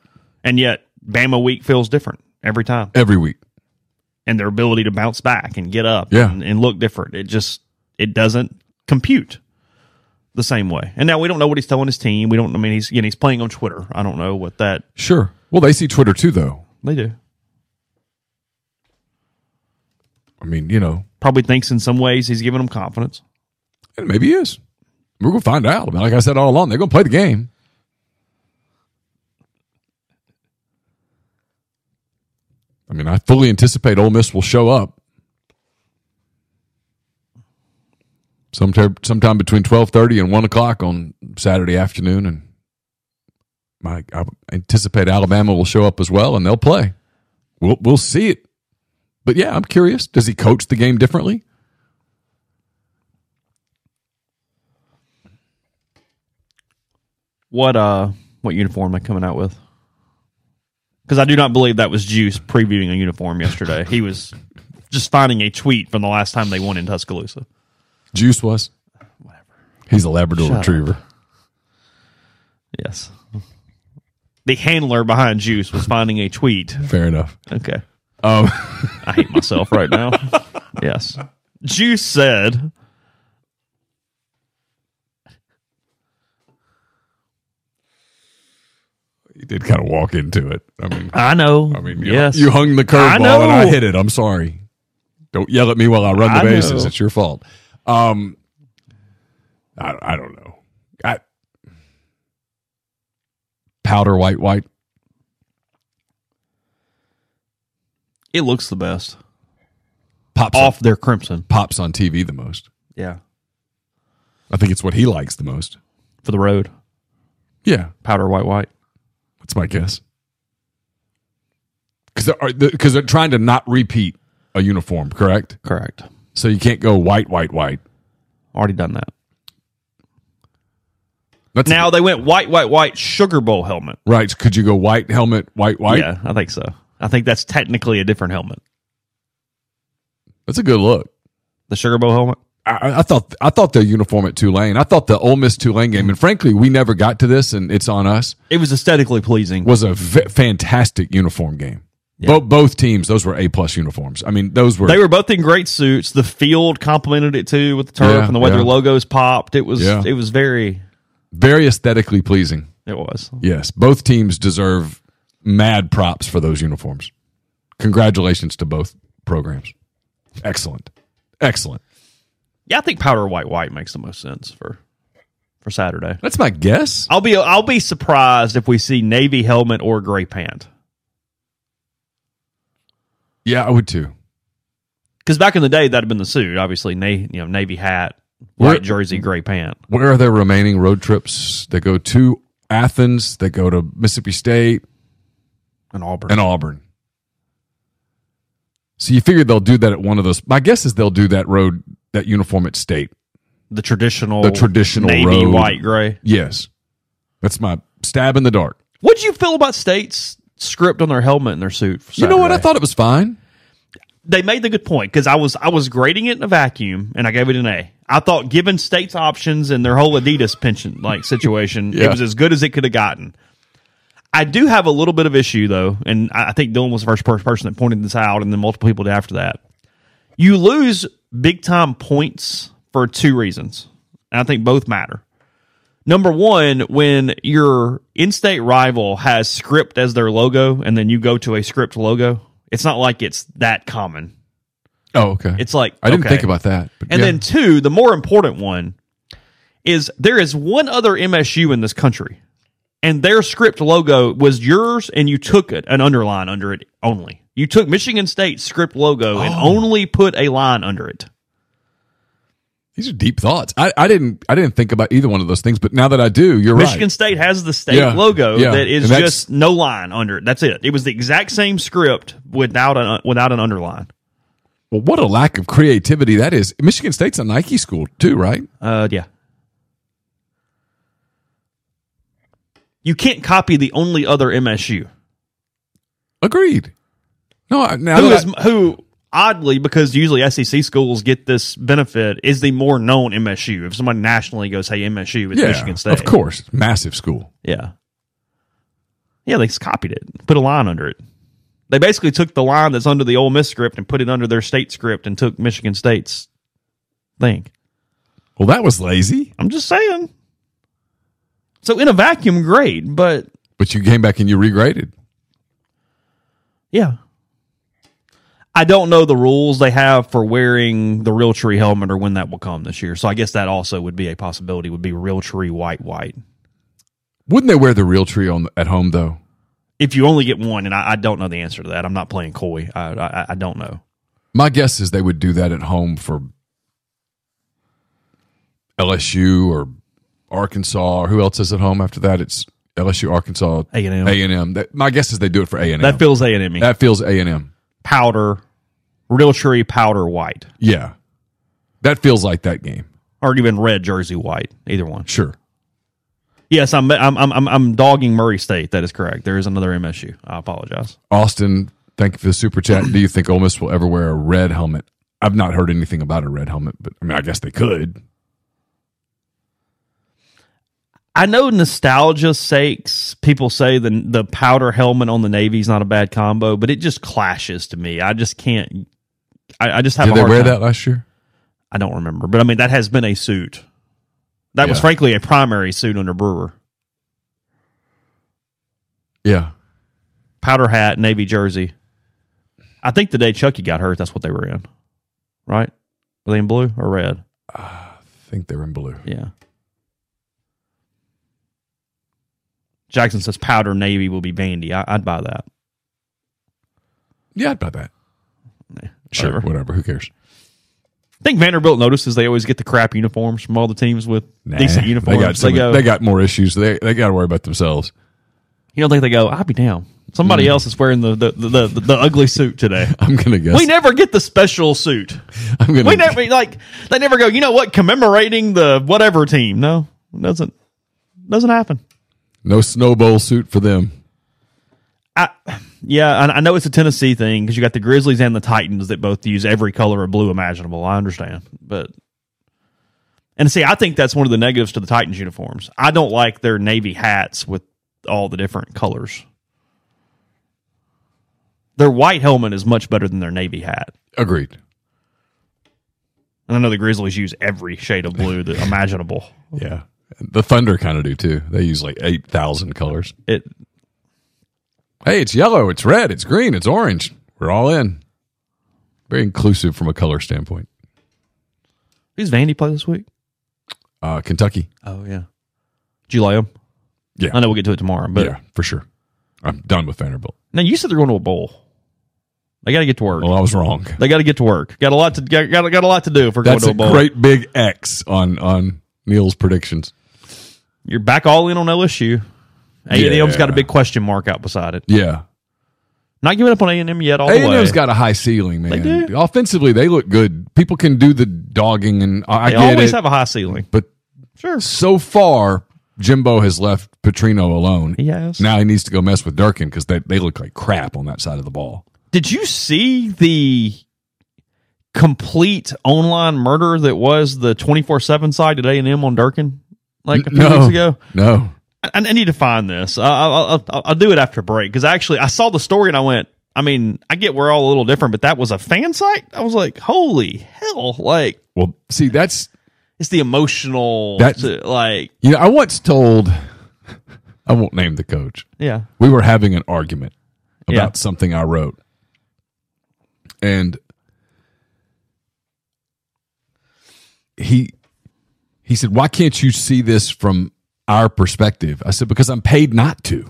And yet, Bama week feels different every time. Every week. And their ability to bounce back and get up Yeah. and, and look different. It just, it doesn't compute the same way. And now we don't know what he's telling his team. We don't, I mean, he's, you know, he's playing on Twitter. I don't know what that, Sure. Well, they see Twitter too, though. they do. I mean, you know, Probably thinks in some ways he's giving them confidence. and maybe he is. We're to find out. I mean, like I said all along, they're going to play the game. I mean, I fully anticipate Ole Miss will show up sometime sometime between twelve thirty and one o'clock on Saturday afternoon, and my I anticipate Alabama will show up as well, and they'll play. We'll we'll see it, but yeah, I'm curious. Does he coach the game differently? What uh what uniform am I coming out with? Because I do not believe that was Juice previewing a uniform yesterday. he was just finding a tweet from the last time they won in Tuscaloosa. Juice was. Whatever. He's a Labrador Shut Retriever. Yes. The handler behind Juice was finding a tweet. Fair enough. Okay. Um, I hate myself right now. yes. Juice said you did kind of walk into it. I mean, I know. I mean, you, yes. you hung the I curveball know. and I hit it. I'm sorry. Don't yell at me while I run the I bases. know. It's your fault. Um, I, I don't know. I, powder white, white. It looks the best. Pops Off on, their crimson. pops on TV the most. Yeah. I think it's what he likes the most. For the road. Yeah, Powder white white. That's my guess. Because they're, because they're trying to not repeat a uniform, correct? Correct. So you can't go white, white, white. Already done that. That's Now they went white, white, white Sugar Bowl helmet. right. Could you go white helmet, white, white? Yeah, I think so. I think that's technically a different helmet. That's a good look. The Sugar Bowl helmet. I, I thought I thought the uniform at Tulane. I thought the Ole Miss Tulane game, and frankly, we never got to this, and it's on us. It was aesthetically pleasing. Was a v- fantastic uniform game. Both both teams, those were A plus uniforms. I mean, those were They were both in great suits. The field complemented it too with the turf Yeah, and the way their yeah. logos popped. It was Yeah. it was very very aesthetically pleasing. it was. Yes, both teams deserve mad props for those uniforms. Congratulations to both programs. Excellent, excellent. Yeah, I think powder white white makes the most sense for for Saturday. That's my guess. I'll be I'll be surprised if we see navy helmet or gray pant. Yeah, I would too. Because back in the day, that'd have been the suit. Obviously, na- you know, navy hat, Where- white jersey, gray pant. Where are their remaining road trips? They go to Athens. They go to Mississippi State And Auburn. and Auburn. So you figure they'll do that at one of those. My guess is they'll do that road, that uniform at State. the traditional, The traditional navy, road. white, gray. Yes, that's my stab in the dark. What would you feel about State's script on their helmet and their suit? For You know what? I thought it was fine. they made the good point because I was I was grading it in a vacuum and I gave it an A. I thought given State's options and their whole Adidas pension like situation, Yeah. it was as good as it could have gotten. I do have a little bit of issue though, and I I think Dylan was the first person that pointed this out, and then multiple people did after that. You lose big time points for two reasons, and I think both matter. Number one, when your in-state rival has script as their logo, and then you go to a script logo, it's not like it's that common. Oh, okay. It's like I didn't okay. think about that. And yeah. then two, the more important one is there is one other MSU in this country, and their script logo was yours, and you took it an underline under it only. You took Michigan State's script logo and Oh. only put a line under it. these are deep thoughts. I, I didn't I didn't think about either one of those things, but now that I do, you're Michigan right. Michigan State has the state Yeah, logo yeah. that is just no line under it. That's it. It was the exact same script without an without an underline. Well, what a lack of creativity that is. Michigan State's a Nike school too, right? Uh, yeah. You can't copy the only other MSU. Agreed. No, now who I- who oddly because usually SEC schools get this benefit is the more known MSU. If somebody nationally goes, "Hey, MSU," it's yeah, Michigan State. of course, massive school. Yeah. Yeah, they just copied it, put a line under it. They basically took the line that's under the Ole Miss script and put it under their state script and took Michigan State's thing. Well, that was lazy, I'm just saying. So in a vacuum, great, but but you came back and you regraded. Yeah. I don't know the rules they have for wearing the Realtree helmet or when that will come this year. So I guess that also would be a possibility. Would be Realtree white white. Wouldn't they wear the Realtree on at home though? If you only get one, and I, I don't know the answer to that. I'm not playing coy. I, I I don't know. My guess is they would do that at home for LSU or Arkansas or who else is at home after that? It's LSU, Arkansas, A&M. A and M. My guess is they do it for A and M. That feels A and M. That feels A and M. Powder, Realtree powder white, Yeah, that feels like that game. or even red jersey white. Either one. Sure. Yes, I'm I'm I'm I'm, I'm dogging Murray State. That is correct. There is another MSU. I apologize. Austin, thank you for the super chat. Do you think Ole Miss will ever wear a red helmet? I've not heard anything about a red helmet, but I mean, I guess they could. I know nostalgia sakes, people say the the powder helmet on the Navy is not a bad combo, but it just clashes to me. I just can't. I, I just have. Did a they wear time. that last year? I don't remember, but I mean that has been a suit. That was frankly a primary suit under Brewer. Yeah. Powder hat, navy jersey. I think the day Chucky got hurt, that's what they were in, right? Were they in blue or red? I think they're in blue. Yeah. Jackson says powder navy will be Vandy. I, I'd buy that. Yeah, I'd buy that. Sure, whatever. whatever. Who cares? I think Vanderbilt notices they always get the crap uniforms from all the teams with Nah, decent uniforms. They got, some- go, they got more issues. They they got to worry about themselves. you don't think they go, I'll be down. Somebody mm. else is wearing the the, the, the, the ugly suit today. I'm gonna guess. We never get the special suit. I'm gonna. We never like they never go. You know what? Commemorating the whatever team. No, it doesn't doesn't happen. No snowball suit for them. I, yeah, I, I know it's a Tennessee thing because you got the Grizzlies and the Titans that both use every color of blue imaginable. I understand, but and see, I think that's one of the negatives to the Titans uniforms. I don't like their navy hats with all the different colors. Their white helmet is much better than their navy hat. Agreed. And I know the Grizzlies use every shade of blue that imaginable. Yeah. The Thunder kind of do too. They use like eight thousand colors. It Hey, it's yellow, it's red, it's green, it's orange. We're all in. Very inclusive from a color standpoint. who's Vandy play this week? Uh, Kentucky. Oh yeah, lay 'em? Yeah. I know we'll get to it tomorrow, but yeah, for sure. I'm done with Vanderbilt. now you said they're going to a bowl. They got to get to work. Well, I was wrong. They got to get to work. Got a lot to got, got, got a lot to do for going to a bowl. great big X on on Neal's predictions. You're back all in on LSU. A and M's got a big question mark out beside it. Yeah. Not giving up on A and M yet. All A and M's got a high ceiling, man. They do. Offensively, they look good. People can do the dogging, and I, they get always it. have a high ceiling. but Sure, so far, Jimbo has left Petrino alone. he has. Now he needs to go mess with Durkin because they, they look like crap on that side of the ball. Did you see the complete online murder that was the twenty four seven side at A and M on Durkin like a few no, weeks ago? no. I, I need to find this. I, I, I'll, I'll do it after break because actually I saw the story and I went. I mean, I get we're all a little different, but that was a fan site. I was like, holy hell! Like Well, see, that's it's the emotional, That's to- like you know, I once told. I won't name the coach. yeah, We were having an argument about Yeah. something I wrote, and he he said, "Why can't you see this from our perspective?" I said, "Because I'm paid not to."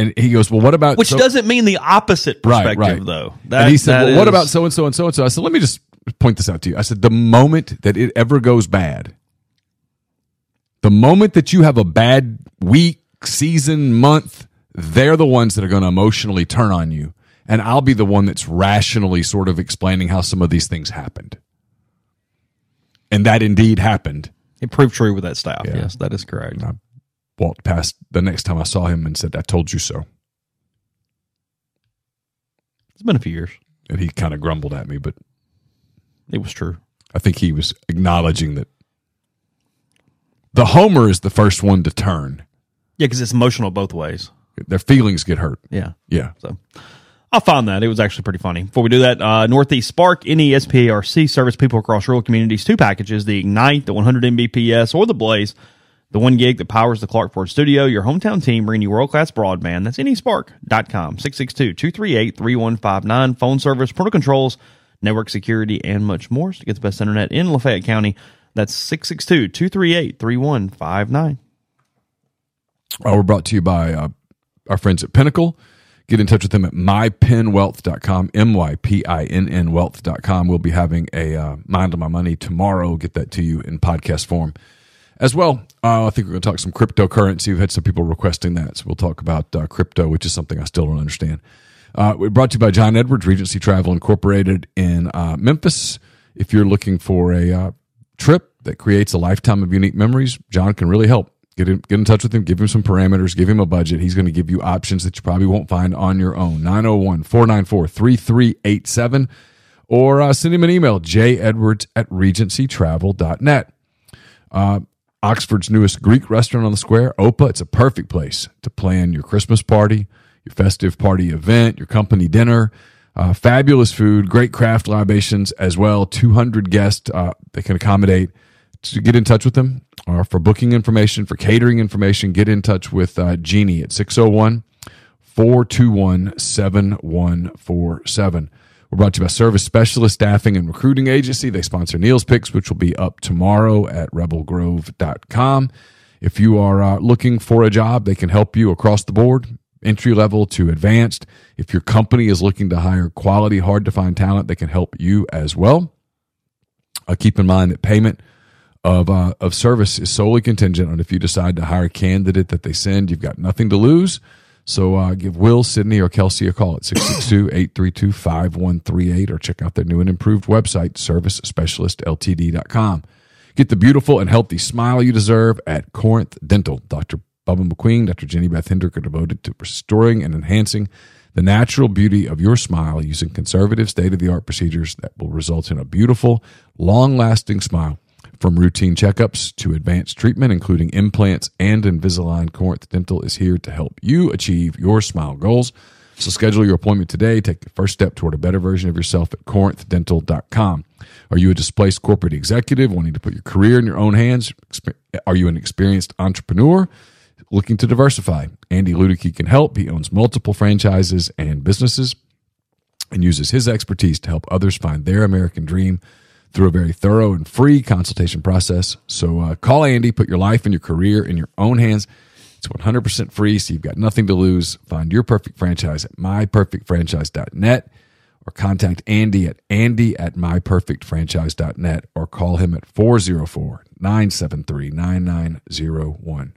And he goes, "Well, what about which so- doesn't mean the opposite perspective right. though. and he said, that "Well, what is- about so and so and so and so?" I said, "Let me just point this out to you." I said, "The moment that it ever goes bad, the moment that you have a bad week, season, month, they're the ones that are going to emotionally turn on you, and I'll be the one that's rationally sort of explaining how some of these things happened." And that indeed happened. it proved true with that staff? Yeah. Yes, that is correct. I walked past the next time I saw him and said, "I told you so." It's been a few years. And he kind of grumbled at me, but It was true. I think he was acknowledging that the homer is the first one to turn. Yeah, because it's emotional both ways. Their feelings get hurt. Yeah. Yeah. So I'll find that. It was actually pretty funny. Before we do that, uh, Northeast Spark, NESPARC service people across rural communities. Two packages, the Ignite, the 100 Mbps, or the Blaze, the one gig that powers the Clark Ford studio. Your hometown team bringing you world-class broadband. That's nespark.com, 662-238-3159. Phone service, parental controls, network security, and much more. So to get the best internet in Lafayette County, that's 662-238-3159. Uh, we're brought to you by uh, our friends at Pinnacle. Get in touch with them at mypinnwealth.com, M-Y-P-I-N-N wealth.com. We'll be having a uh, Mind on My Money tomorrow. Get that to you in podcast form as well. Uh, I think we're going to talk some cryptocurrency. We've had some people requesting that. So we'll talk about uh, crypto, which is something I still don't understand. Uh, we're brought to you by John Edwards, Regency Travel Incorporated in uh, Memphis. If you're looking for a uh, trip that creates a lifetime of unique memories, John can really help. Get in, get in touch with him, give him some parameters, give him a budget. He's going to give you options that you probably won't find on your own. 901 494 3387 or uh, send him an email, jedwards at regencytravel.net. Uh, Oxford's newest Greek restaurant on the square, Opa. It's a perfect place to plan your Christmas party, your festive party event, your company dinner. Uh, fabulous food, great craft libations as well. 200 guests uh, they can accommodate. To get in touch with them or for booking information, for catering information, get in touch with uh, Jeannie at 601 421 7147. We're brought to you by Service Specialist Staffing and Recruiting Agency. They sponsor Neal's Picks, which will be up tomorrow at rebelgrove.com. If you are uh, looking for a job, they can help you across the board. entry level to advanced. If your company is looking to hire quality, hard to find talent, they can help you as well. Uh, keep in mind that payment of uh, of service is solely contingent on if you decide to hire a candidate that they send. You've got nothing to lose. So uh, give Will, Sydney, or Kelsey a call at 662-832-5138 or check out their new and improved website, servicespecialistltd.com. Get the beautiful and healthy smile you deserve at Corinth Dental. Dr. Bubba McQueen, Dr. Jenny Beth Hendrick are devoted to restoring and enhancing the natural beauty of your smile using conservative state of the art procedures that will result in a beautiful, long lasting smile. From routine checkups to advanced treatment, including implants and Invisalign, Corinth Dental is here to help you achieve your smile goals. So schedule your appointment today. Take the first step toward a better version of yourself at corinthdental.com. Are you a displaced corporate executive wanting to put your career in your own hands? Are you an experienced entrepreneur looking to diversify? Andy Ludicky can help. He owns multiple franchises and businesses and uses his expertise to help others find their American dream through a very thorough and free consultation process. So uh, call Andy, put your life and your career in your own hands. It's 100% free, so you've got nothing to lose. Find your perfect franchise at myperfectfranchise.net or contact Andy at andy at myperfectfranchise.net or call him at 404 973 9901.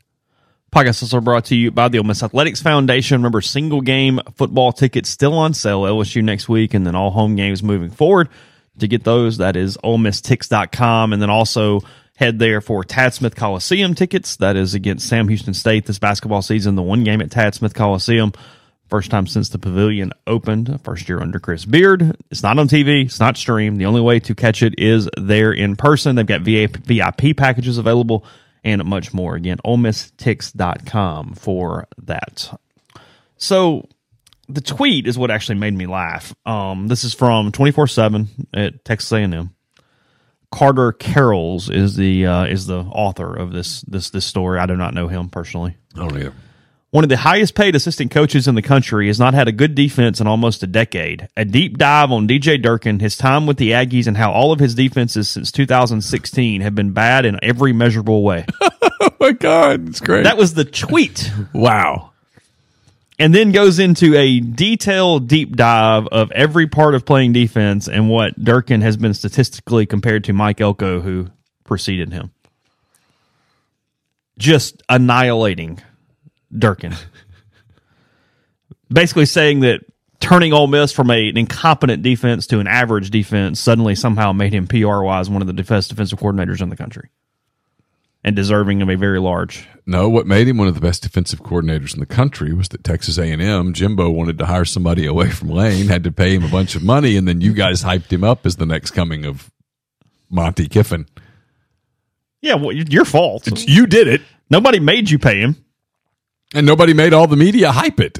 Podcast also brought to you by the Ole Miss Athletics Foundation. Remember, single game football tickets still on sale. LSU next week, and then all home games moving forward. To get those, that is OleMissTix.com, and then also head there for Tad Smith Coliseum tickets. That is against Sam Houston State this basketball season. The one game at Tad Smith Coliseum, first time since the pavilion opened, first year under Chris Beard. It's not on TV. It's not streamed. The only way to catch it is there in person. They've got VIP packages available and much more. Again, OleMissTix.com for that. So the tweet is what actually made me laugh. Um, this is from twenty four seven at Texas A and M. Carter Carrolls is the uh, is the author of this this this story. I do not know him personally. I don't either. One of the highest paid assistant coaches in the country has not had a good defense in almost a decade. A deep dive on DJ Durkin, his time with the Aggies, and how all of his defenses since 2016 have been bad in every measurable way. oh my God, it's great. That was the tweet. wow and then goes into a detailed deep dive of every part of playing defense and what Durkin has been statistically compared to Mike Elko, who preceded him. Just annihilating Durkin. Basically saying that turning Ole Miss from a, an incompetent defense to an average defense suddenly somehow made him PR wise one of the best defensive coordinators in the country and deserving of a very large. No, what made him one of the best defensive coordinators in the country was that Texas A&M Jimbo wanted to hire somebody away from Lane, had to pay him a bunch of money, and then you guys hyped him up as the next coming of Monte Kiffin. Yeah, well, your fault. It's, you did it. Nobody made you pay him, and nobody made all the media hype it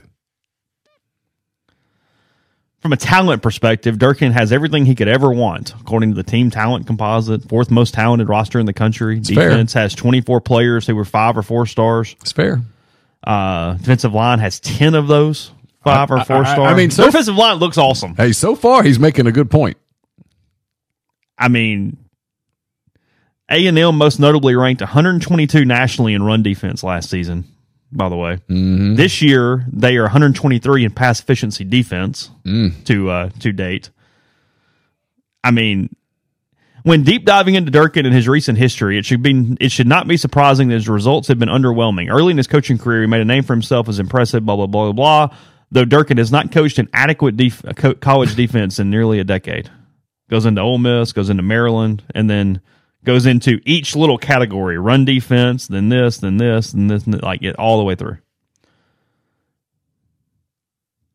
from a talent perspective, Durkin has everything he could ever want, according to the team talent composite, fourth most talented roster in the country. It's Defense fair. has 24 players who were five or four stars. It's fair. Uh, defensive line has 10 of those, five I, or four I, stars. I mean, so, defensive line looks awesome. Hey, so far he's making a good point. I mean, A&M most notably ranked 122 nationally in run defense last season by the way. Mm-hmm. This year they are 123 in pass efficiency defense mm. to uh, to date. I mean, when deep diving into Durkin and his recent history, it should be it should not be surprising that his results have been underwhelming. Early in his coaching career, he made a name for himself as impressive. Blah blah blah blah. blah. Though Durkin has not coached an adequate def- college defense in nearly a decade, goes into Ole Miss, goes into Maryland, and then goes into each little category run defense, then this, then this, and this, and like it all the way through.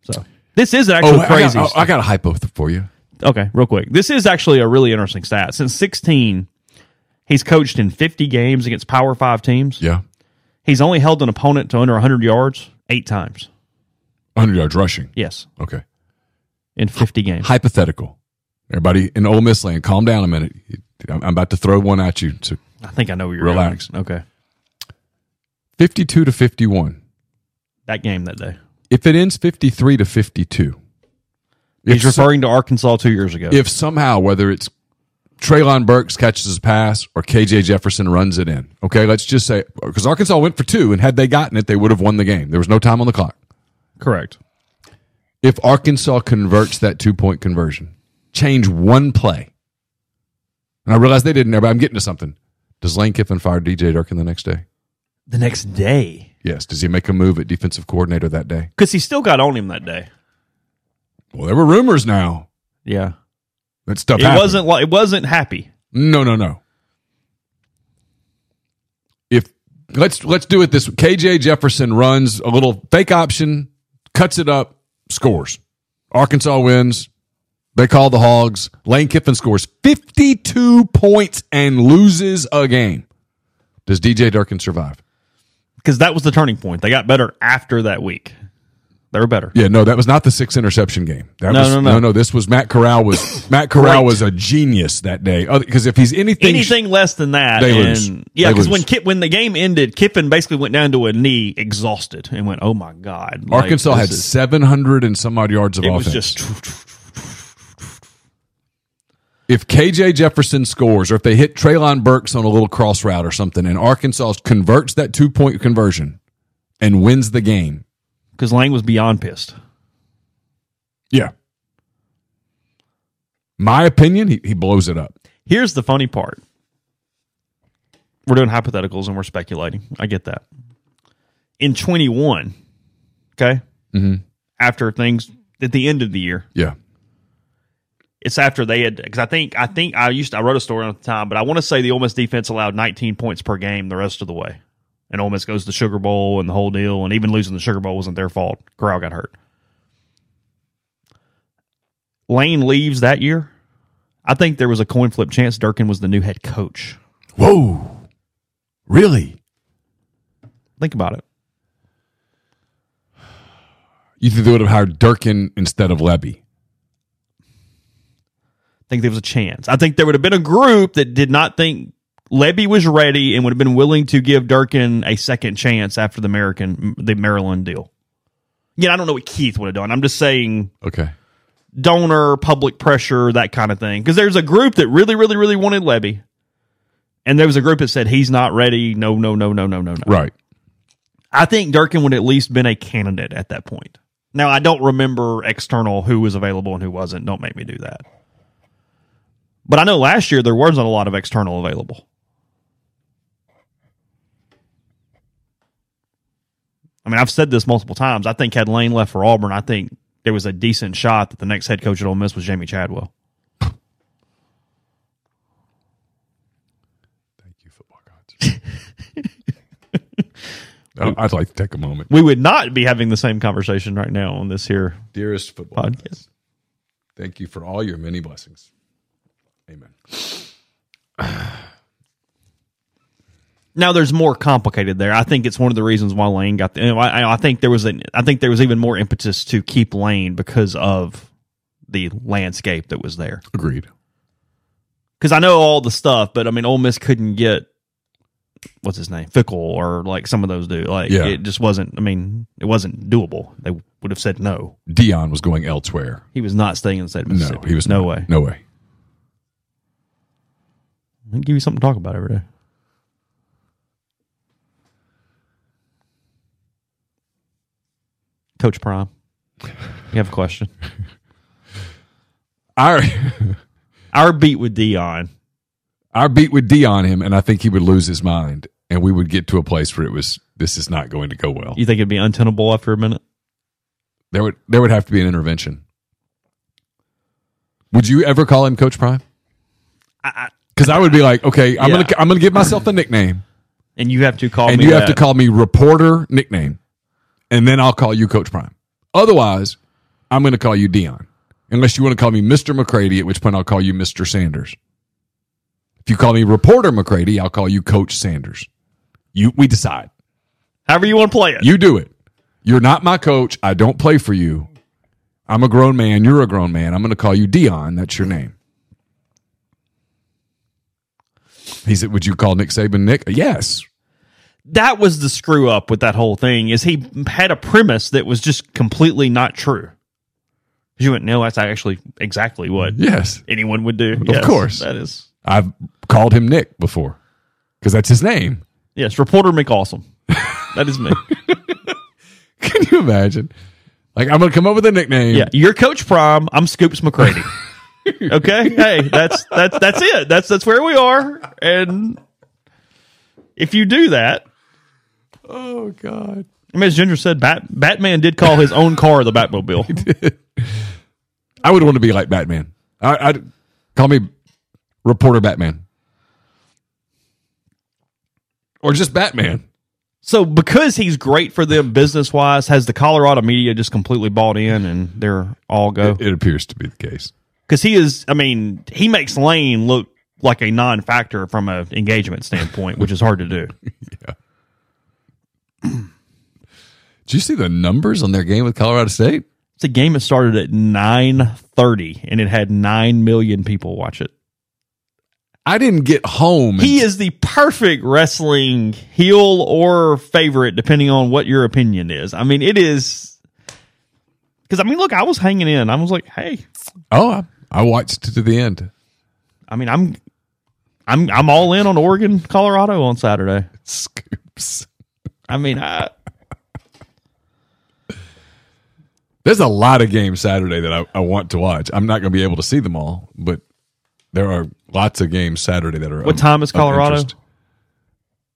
So this is actually oh, crazy. I got, oh, I got oh, a hypo for you. Okay, real quick. This is actually a really interesting stat. Since 16, he's coached in 50 games against Power 5 teams. Yeah. He's only held an opponent to under 100 yards eight times. 100 yards rushing? Yes. Okay. In 50 games. Hypothetical. Everybody in Ole Miss land, calm down a minute. I'm about to throw one at you. So I think I know where you're relax. Going. Okay. 52 to 51. That game that day. If it ends 53 to 52. He's referring so, to Arkansas two years ago. If somehow, whether it's Treylon Burks catches his pass or KJ Jefferson runs it in, okay, let's just say, because Arkansas went for two, and had they gotten it, they would have won the game. There was no time on the clock. Correct. If Arkansas converts that two point conversion, change one play. And I realize they didn't there, but I'm getting to something. Does Lane Kiffin fire DJ Durkin the next day? The next day. Yes. Does he make a move at defensive coordinator that day? Because he still got on him that day. Well, there were rumors now Yeah. that stuff It happened. wasn't like it wasn't happy. No, no, no. If let's let's do it this KJ Jefferson runs a little fake option, cuts it up, scores. Arkansas wins. They call the Hogs. Lane Kiffin scores 52 points and loses a game. Does DJ Durkin survive? Because that was the turning point. They got better after that week. They were better. Yeah, no, that was not the six interception game. That No, was, no, no. no, no. This was Matt Corral was Matt Corral was a genius that day. Because if he's anything, Anything less than that, They and lose. yeah, because when Kip, when the game ended, Kiffin basically went down to a knee, exhausted, and went, "Oh my god!" Arkansas this had is- 700 and some odd yards of It offense. was just if KJ Jefferson scores or if they hit Treylon Burks on a little cross route or something and Arkansas converts that two point conversion and wins the game. because Lane was beyond pissed. Yeah. My opinion, he, he blows it up. Here's the funny part. We're doing hypotheticals and we're speculating. I get that. In 21, okay, Mhm. after things at the end of the year, Yeah. It's after they had because I think I think I used to, I wrote a story on at the time, but I want to say the Ole Miss defense allowed 19 points per game the rest of the way, and Ole Miss goes to the Sugar Bowl and the whole deal, and even losing the Sugar Bowl wasn't their fault. Corral got hurt. Lane leaves that year. I think there was a coin flip chance Durkin was the new head coach. Whoa. Really? Think about it. You think they would have hired Durkin instead of Lebby? I think there was a chance. I think there would have been a group that did not think Lebby was ready and would have been willing to give Durkin a second chance after the American the Maryland deal. Yeah, I don't know what Keith would have done. I'm just saying Okay. donor, public pressure, that kind of thing. Because there's a group that really, really, really wanted Lebby, and there was a group that said he's not ready. No, no, no, no, no, no, no. Right. I think Durkin would at least been a candidate at that point. Now I don't remember external who was available and who wasn't. Don't make me do that. But I know last year there wasn't a lot of external available. I mean, I've said this multiple times. I think had Lane left for Auburn, I think there was a decent shot that the next head coach at Ole Miss was Jamey Chadwell. Thank you, football gods. I- oh, I'd like to take a moment. We would not be having the same conversation right now on this here Dearest football podcast. gods, thank you for all your many blessings. Amen. Now there's more complicated there. I think it's one of the reasons why Lane got the. you know, I, I think there was an. I think there was even more impetus to keep Lane because of the landscape that was there. Agreed. Because I know all the stuff, but I mean, Ole Miss couldn't get what's his name, Fickell, or like some of those do. Like Yeah. it just wasn't. I mean, it wasn't doable. They would have said no. Deion was going elsewhere. He was not staying in the state of No, he was no not. way. No way. I'll give you something to talk about every day. Coach Prime, you have a question. Our Our beat with Deion. our beat with Deion him, and I think he would lose his mind, and we would get to a place where it was this is not going to go well. You think it'd be untenable after a minute? There would there would have to be an intervention. Would you ever call him Coach Prime? Because I would be like, okay, I'm Yeah. gonna I'm gonna give myself a nickname, And you have to call and me you have to that. call me reporter nickname, and then I'll call you Coach Prime. Otherwise, I'm to call you Deion, unless you want to call me Mister McCready, at which point I'll call you Mister Sanders. If you call me reporter McCready, I'll call you Coach Sanders. You we decide. however you want to play it. You do it. You're not my coach. I don't play for you. I'm a grown man. You're a grown man. I'm going to call you Deion. That's your name. He said, "Would you call Nick Saban Nick?" Yes. that was the screw up with that whole thing is he had a premise that was just completely not true. You went, no, that's actually exactly what Yes. anyone would do. Of course. that is I've called him Nick before because that's his name. yes. Reporter McAwesome. That is me. Can you imagine? Like I'm gonna come up with a nickname. Yeah, you're Coach Prime. I'm Scoops McCready. Okay, hey, that's that's that's it. That's that's where we are. And if you do that, Oh God. I mean, as Ginger said, Bat, Batman did call his own car the Batmobile. I would want to be like Batman. I, I'd call me reporter Batman, or just Batman. So because he's great for them business wise, has the Colorado media just completely bought in and they're all go? It, it appears to be the case. Because he is, I mean, he makes Lane look like a non-factor from an engagement standpoint, which is hard to do. Did you see the numbers on their game with Colorado State? It's a game that started at nine thirty and it had nine million people watch it. I didn't get home. He is the perfect wrestling heel or favorite, depending on what your opinion is. I mean, it is because I mean, look, I was hanging in. I was like, hey, oh, I, watched to the end. I mean, I'm, I'm, I'm all in on Oregon, Colorado on Saturday. Scoops. I mean, I, There's a lot of games Saturday that I, I want to watch. I'm not going to be able to see them all, but there are lots of games Saturday that are. what time is Colorado?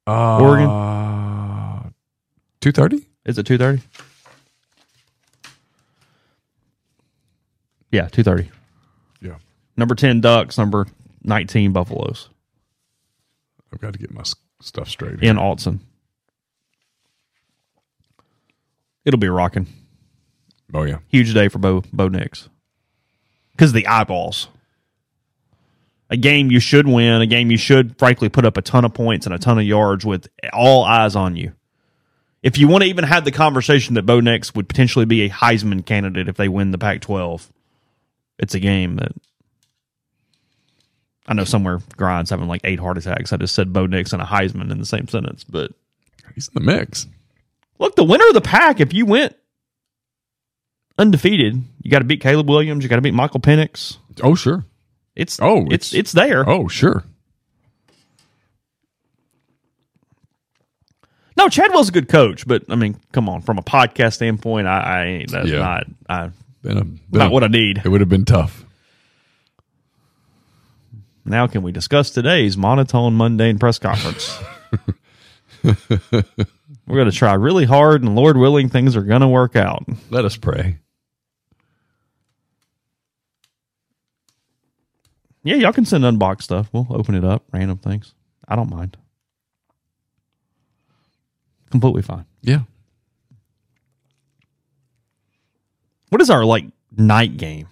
Uh, Oregon? Two thirty. Is it two thirty? Yeah, two thirty. Number ten Ducks, number nineteen Buffaloes I've got to get my stuff straight. in Alton. It'll be rocking. Oh yeah, Huge day for Bo Bo Nix because the eyeballs. A game you should win. A game you should, frankly, put up a ton of points and a ton of yards with all eyes on you. If you want to even have the conversation that Bo Nix would potentially be a Heisman candidate if they win the Pac-12, it's a game that I know somewhere Grind's having like eight heart attacks. I just said Bo Nix and a Heisman in the same sentence, but he's in the mix. look, the winner of the pack, if you went undefeated, you got to beat Caleb Williams, you got to beat Michael Penix. Oh sure. It's Oh, it's it's- it's there. Oh sure. No, Chadwell's a good coach, but I mean, come on, from a podcast standpoint, I, I that's Yeah. not I, Been a, been not a- what I need. It would have been tough. Now, can we discuss today's monotone, mundane press conference? We're going to try really hard, and Lord willing, things are going to work out. Let us pray. Yeah, y'all can send unboxed stuff. We'll open it up, random things. I don't mind. Completely fine. Yeah. What is our like night game?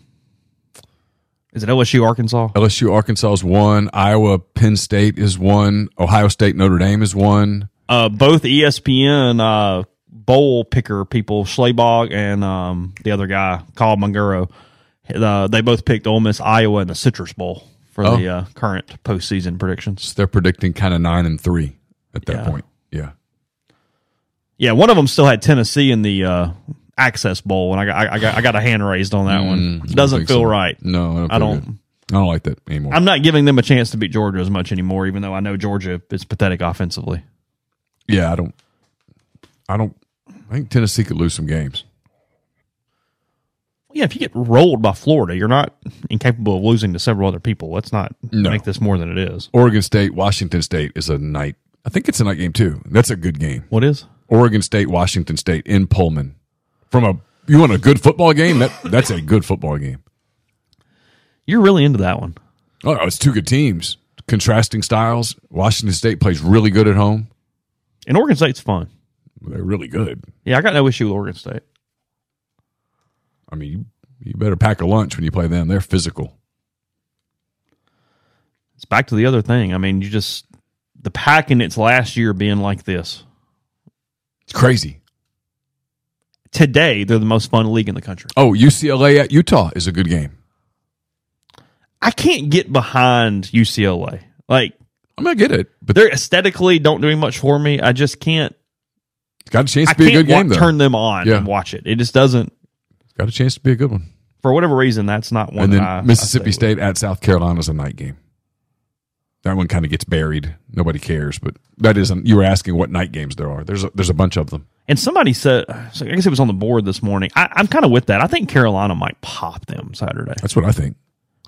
Is it LSU Arkansas? LSU Arkansas is one. Iowa Penn State is one. Ohio State Notre Dame is one. Uh, both ESPN uh, bowl picker people, Schlabach and um, the other guy, Carl Manguro, uh, they both picked Ole Miss, Iowa, and the Citrus Bowl for Oh. the uh, current postseason predictions. So they're predicting kind of nine and three at that Yeah. point. Yeah. Yeah, one of them still had Tennessee in the uh, Access Bowl, and I got I got I got a hand raised on that one. Mm, don't Doesn't feel so. right. No, I don't. I don't- I don't like that anymore. I'm not giving them a chance to beat Georgia as much anymore, even though I know Georgia is pathetic offensively. yeah, I don't. I don't. I think Tennessee could lose some games. Yeah, if you get rolled by Florida, you're not incapable of losing to several other people. Let's not No. make this more than it is. Oregon State, Washington State is a night. I think it's a night game too. That's a good game. What is? Oregon State, Washington State in Pullman. From a you want a good football game? That that's a good football game. You're really into that one. Oh, it's two good teams, contrasting styles. Washington State plays really good at home. And Oregon State's fun. They're really good. Yeah, I got no issue with Oregon State. I mean, you, you better pack a lunch when you play them. They're physical. It's back to the other thing. I mean, you just the pack in its last year being like this. It's crazy. Today, they're the most fun league in the country. Oh, UCLA at Utah is a good game. I can't get behind UCLA. Like I'm gonna get it, but they're aesthetically don't do much for me. I just can't. it's got a chance to be a good game though. turn them on Yeah. and watch it. It just doesn't. It's got a chance to be a good one. For whatever reason, that's not one. and then I- I Mississippi with. State at South Carolina is a night game. That one kind of gets buried. Nobody cares, but that isn't. You were asking what night games there are. There's a, there's a bunch of them. And somebody said, so I guess it was on the board this morning. I, I'm kind of with that. I think Carolina might pop them Saturday. That's what I think.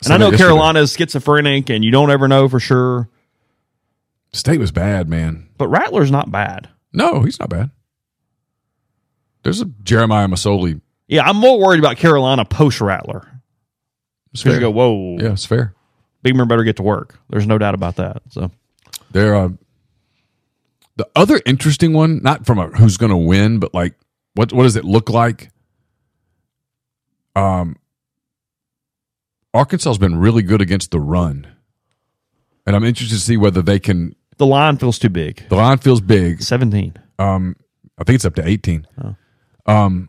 And I know Yesterday. Carolina is schizophrenic, and you don't ever know for sure. State was bad, man. But Rattler's not bad. No, he's not bad. There's a Jeremiah Masoli. Yeah, I'm more worried about Carolina post Rattler. It's Because you go, whoa, Yeah, it's fair. Beamer better get to work. There's no doubt about that. So There, are the other interesting one, not from a who's going to win, but like what what does it look like? Um, Arkansas's been really good against the run, and I'm interested to see whether they can. the line feels too big. The line feels big. 17. Um, I think it's up to 18. Um,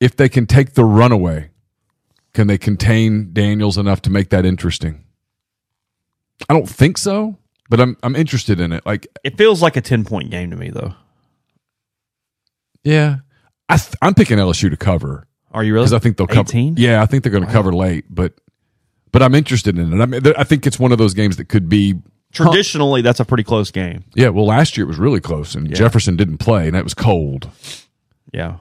if they can take the run away, can they contain Daniels enough to make that interesting? I don't think so, but I'm I'm interested in it. Like, It feels like a 10 point game to me, though. yeah, I th- I'm picking LSU to cover Are you really? because I think they'll cover. 18? Yeah, I think they're going to cover late, but but I'm interested in it. I mean, I think it's one of those games that could be. Traditionally, that's a pretty close game. Yeah, well, last year it was really close, and Jefferson didn't play, and it was cold. Yeah.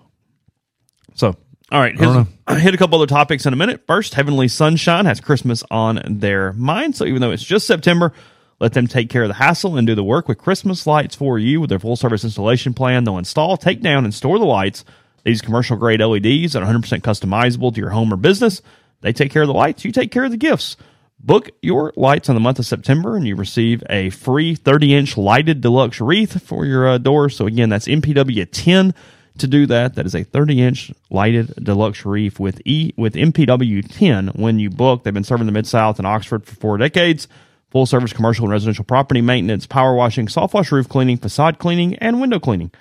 So, all right. don't Hit, hit a couple other topics in a minute. First, Heavenly Sunshine has Christmas on their mind. So, even though it's just September, let them take care of the hassle and do the work with Christmas lights for you with their full service installation plan. They'll install, take down, and store the lights. These commercial grade LEDs are 100% customizable to your home or business. They take care of the lights, you take care of the gifts. Book your lights on the month of September and you receive a free 30 inch lighted deluxe wreath for your uh, door. So, again, that's MPW 10 to do that. That is a 30 inch lighted deluxe reef with E with MPW 10 when you book. They've been serving the Mid South and Oxford for four decades. Full service commercial and residential property maintenance, power washing, soft wash roof cleaning, facade cleaning, and window cleaning.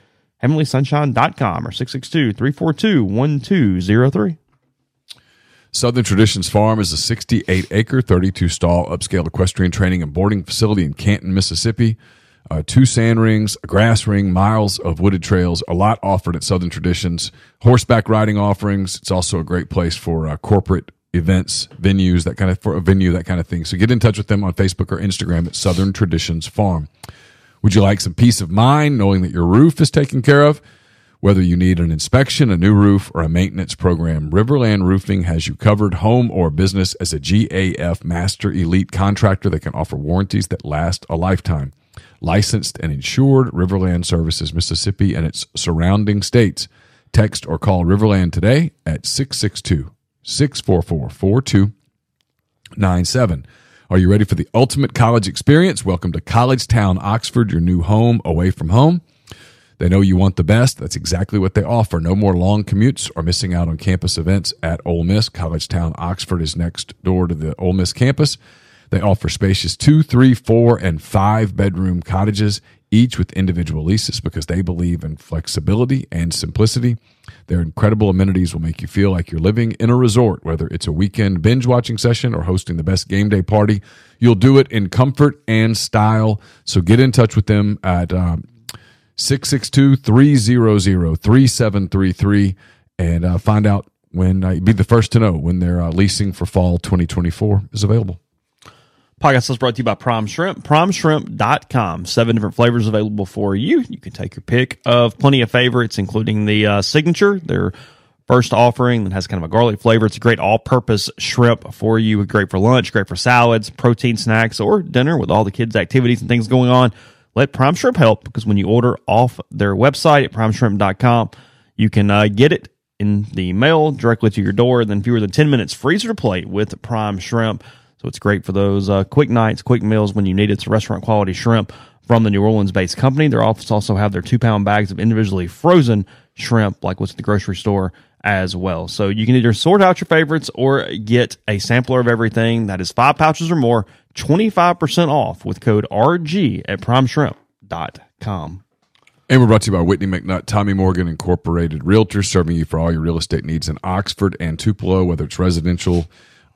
HeavenlySunshine.com or 662 342 1203. Southern Traditions Farm is a 68 acre, 32 stall upscale equestrian training and boarding facility in Canton, Mississippi. Uh, two sand rings, a grass ring, miles of wooded trails, a lot offered at Southern Traditions. Horseback riding offerings. It's also a great place for uh, corporate events, venues, that kind of for a venue, that kind of thing. So get in touch with them on Facebook or Instagram at Southern Traditions Farm. Would you like some peace of mind knowing that your roof is taken care of? Whether you need an inspection, a new roof, or a maintenance program, Riverland Roofing has you covered, home or business, as a GAF Master Elite contractor that can offer warranties that last a lifetime. Licensed and insured, Riverland services Mississippi and its surrounding states. Text or call Riverland today at 662 644 4297. Are you ready for the ultimate college experience? Welcome to College Town, Oxford, your new home away from home. They know you want the best. That's exactly what they offer. No more long commutes or missing out on campus events at Ole Miss. College Town, Oxford is next door to the Ole Miss campus. They offer spacious two, three, four, and five bedroom cottages, each with individual leases because they believe in flexibility and simplicity. Their incredible amenities will make you feel like you're living in a resort, whether it's a weekend binge watching session or hosting the best game day party. You'll do it in comfort and style. So get in touch with them at um, 662 300 3733 and uh, find out when, uh, be the first to know when their uh, leasing for fall 2024 is available. Podcast is brought to you by Prime Shrimp. PrimeShrimp.com. Seven different flavors available for you. You can take your pick of plenty of favorites, including the uh, signature, their first offering that has kind of a garlic flavor. It's a great all purpose shrimp for you. Great for lunch, great for salads, protein snacks, or dinner with all the kids' activities and things going on. Let Prime Shrimp help because when you order off their website at primeshrimp.com, you can uh, get it in the mail directly to your door. Then fewer than 10 minutes, freezer to plate with Prime Shrimp. So it's great for those uh, quick nights, quick meals when you need it. It's restaurant quality shrimp from the New Orleans based company. Their office also have their two pound bags of individually frozen shrimp, like what's at the grocery store as well. So you can either sort out your favorites or get a sampler of everything that is five pouches or more, 25% off with code RG at primeshrimp.com. And we're brought to you by Whitney McNutt, Tommy Morgan Incorporated Realtors, serving you for all your real estate needs in Oxford and Tupelo, whether it's residential,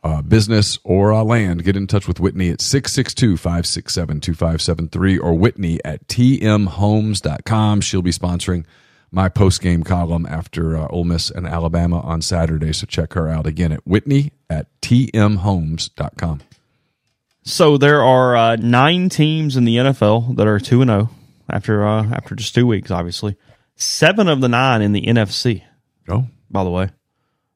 uh, business, or uh, land. Get in touch with Whitney at 662 567 2573 or Whitney at tmhomes.com. She'll be sponsoring my post game column after uh, Ole Miss and Alabama on Saturday. So check her out again at Whitney at tmhomes.com. So there are uh, nine teams in the NFL that are two and zero after uh, after just two weeks. Obviously, seven of the nine in the NFC. Oh, By the way,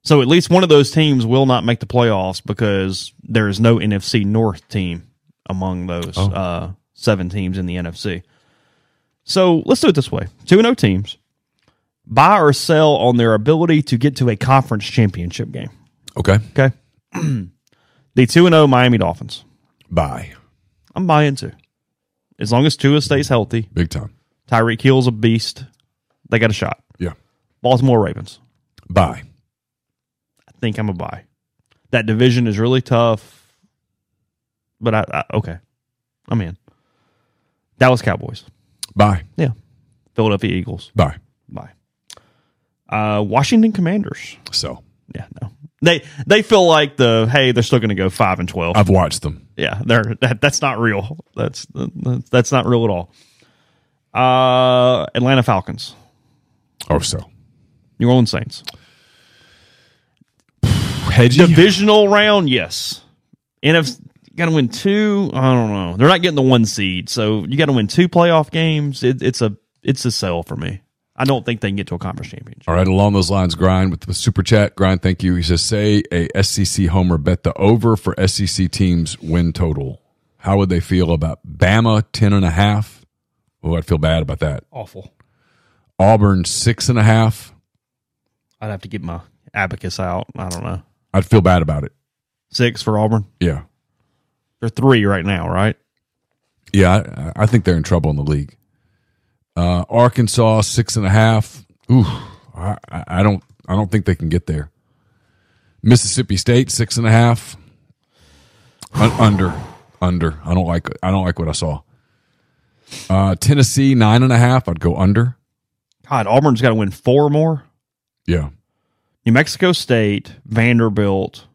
so at least one of those teams will not make the playoffs because there is no NFC North team among those uh, seven teams in the NFC. So let's do it this way: two and zero teams buy or sell on their ability to get to a conference championship game. okay. Okay, the two and zero Miami Dolphins. Buy. I'm buying too. As long as Tua stays healthy, Big time. Tyreek Hill's a beast. They got a shot. Yeah. Baltimore Ravens. Buy. Think I'm a buy. That division is really tough, but I, I okay, I'm in. Dallas Cowboys. Buy. Yeah. Philadelphia Eagles. Buy. Buy. Uh, Washington Commanders. So Yeah, no. They they feel like the hey they're still going to go five and twelve. I've watched them. yeah, they're that, that's not real. That's that's not real at all. Uh, Atlanta Falcons. Oh, so New Orleans Saints. Hedgy. Divisional round, yes. NFC got to win two. I don't know. They're not getting the one seed, so you got to win two playoff games. It, it's a it's a sell for me. I don't think they can get to a conference championship. All right, along those lines, Grind with the super chat. Grind, thank you. He says, say a SEC homer bet the over for SEC teams win total. How would they feel about Bama ten and a half? Oh, I'd feel bad about that. Awful. Auburn six and a half. I'd have to get my abacus out. I don't know. I'd feel bad about it. Six for Auburn. Yeah, They're three right now, right? yeah. I, I think they're in trouble in the league. Uh, Arkansas six and a half. Ooh, I, I don't. I don't think they can get there. Mississippi State six and a half. Un- under, under. I don't like. I don't like what I saw. Uh, Tennessee nine and a half. I'd go under. God, Auburn's got to win four more. Yeah, New Mexico State, Vanderbilt.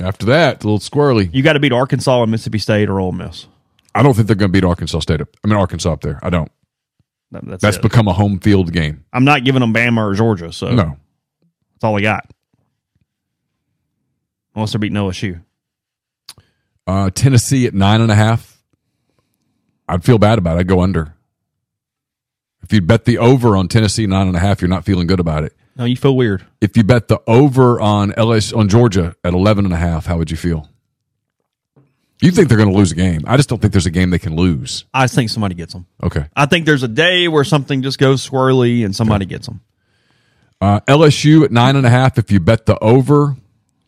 After that, a little squirrely. You got to beat Arkansas and Mississippi State or Ole Miss. I don't think they're going to beat Arkansas State. Up, I mean Arkansas up there. I don't. That- that's That's become a home field game. I'm not giving them Bama or Georgia, so No, that's all I got. Unless they're beating OSU. uh, Tennessee at nine and a half. I'd feel bad about it. I'd go under. If you bet the over on Tennessee nine and a half, you're not feeling good about it. No, you feel weird. If you bet the over on LS on Georgia at 11 and a half, how would you feel? You think they're going to lose a game. I just don't think there's a game they can lose. I just think somebody gets them. Okay. I think there's a day where something just goes swirly and somebody gets them. Uh, LSU at nine and a half. If you bet the over,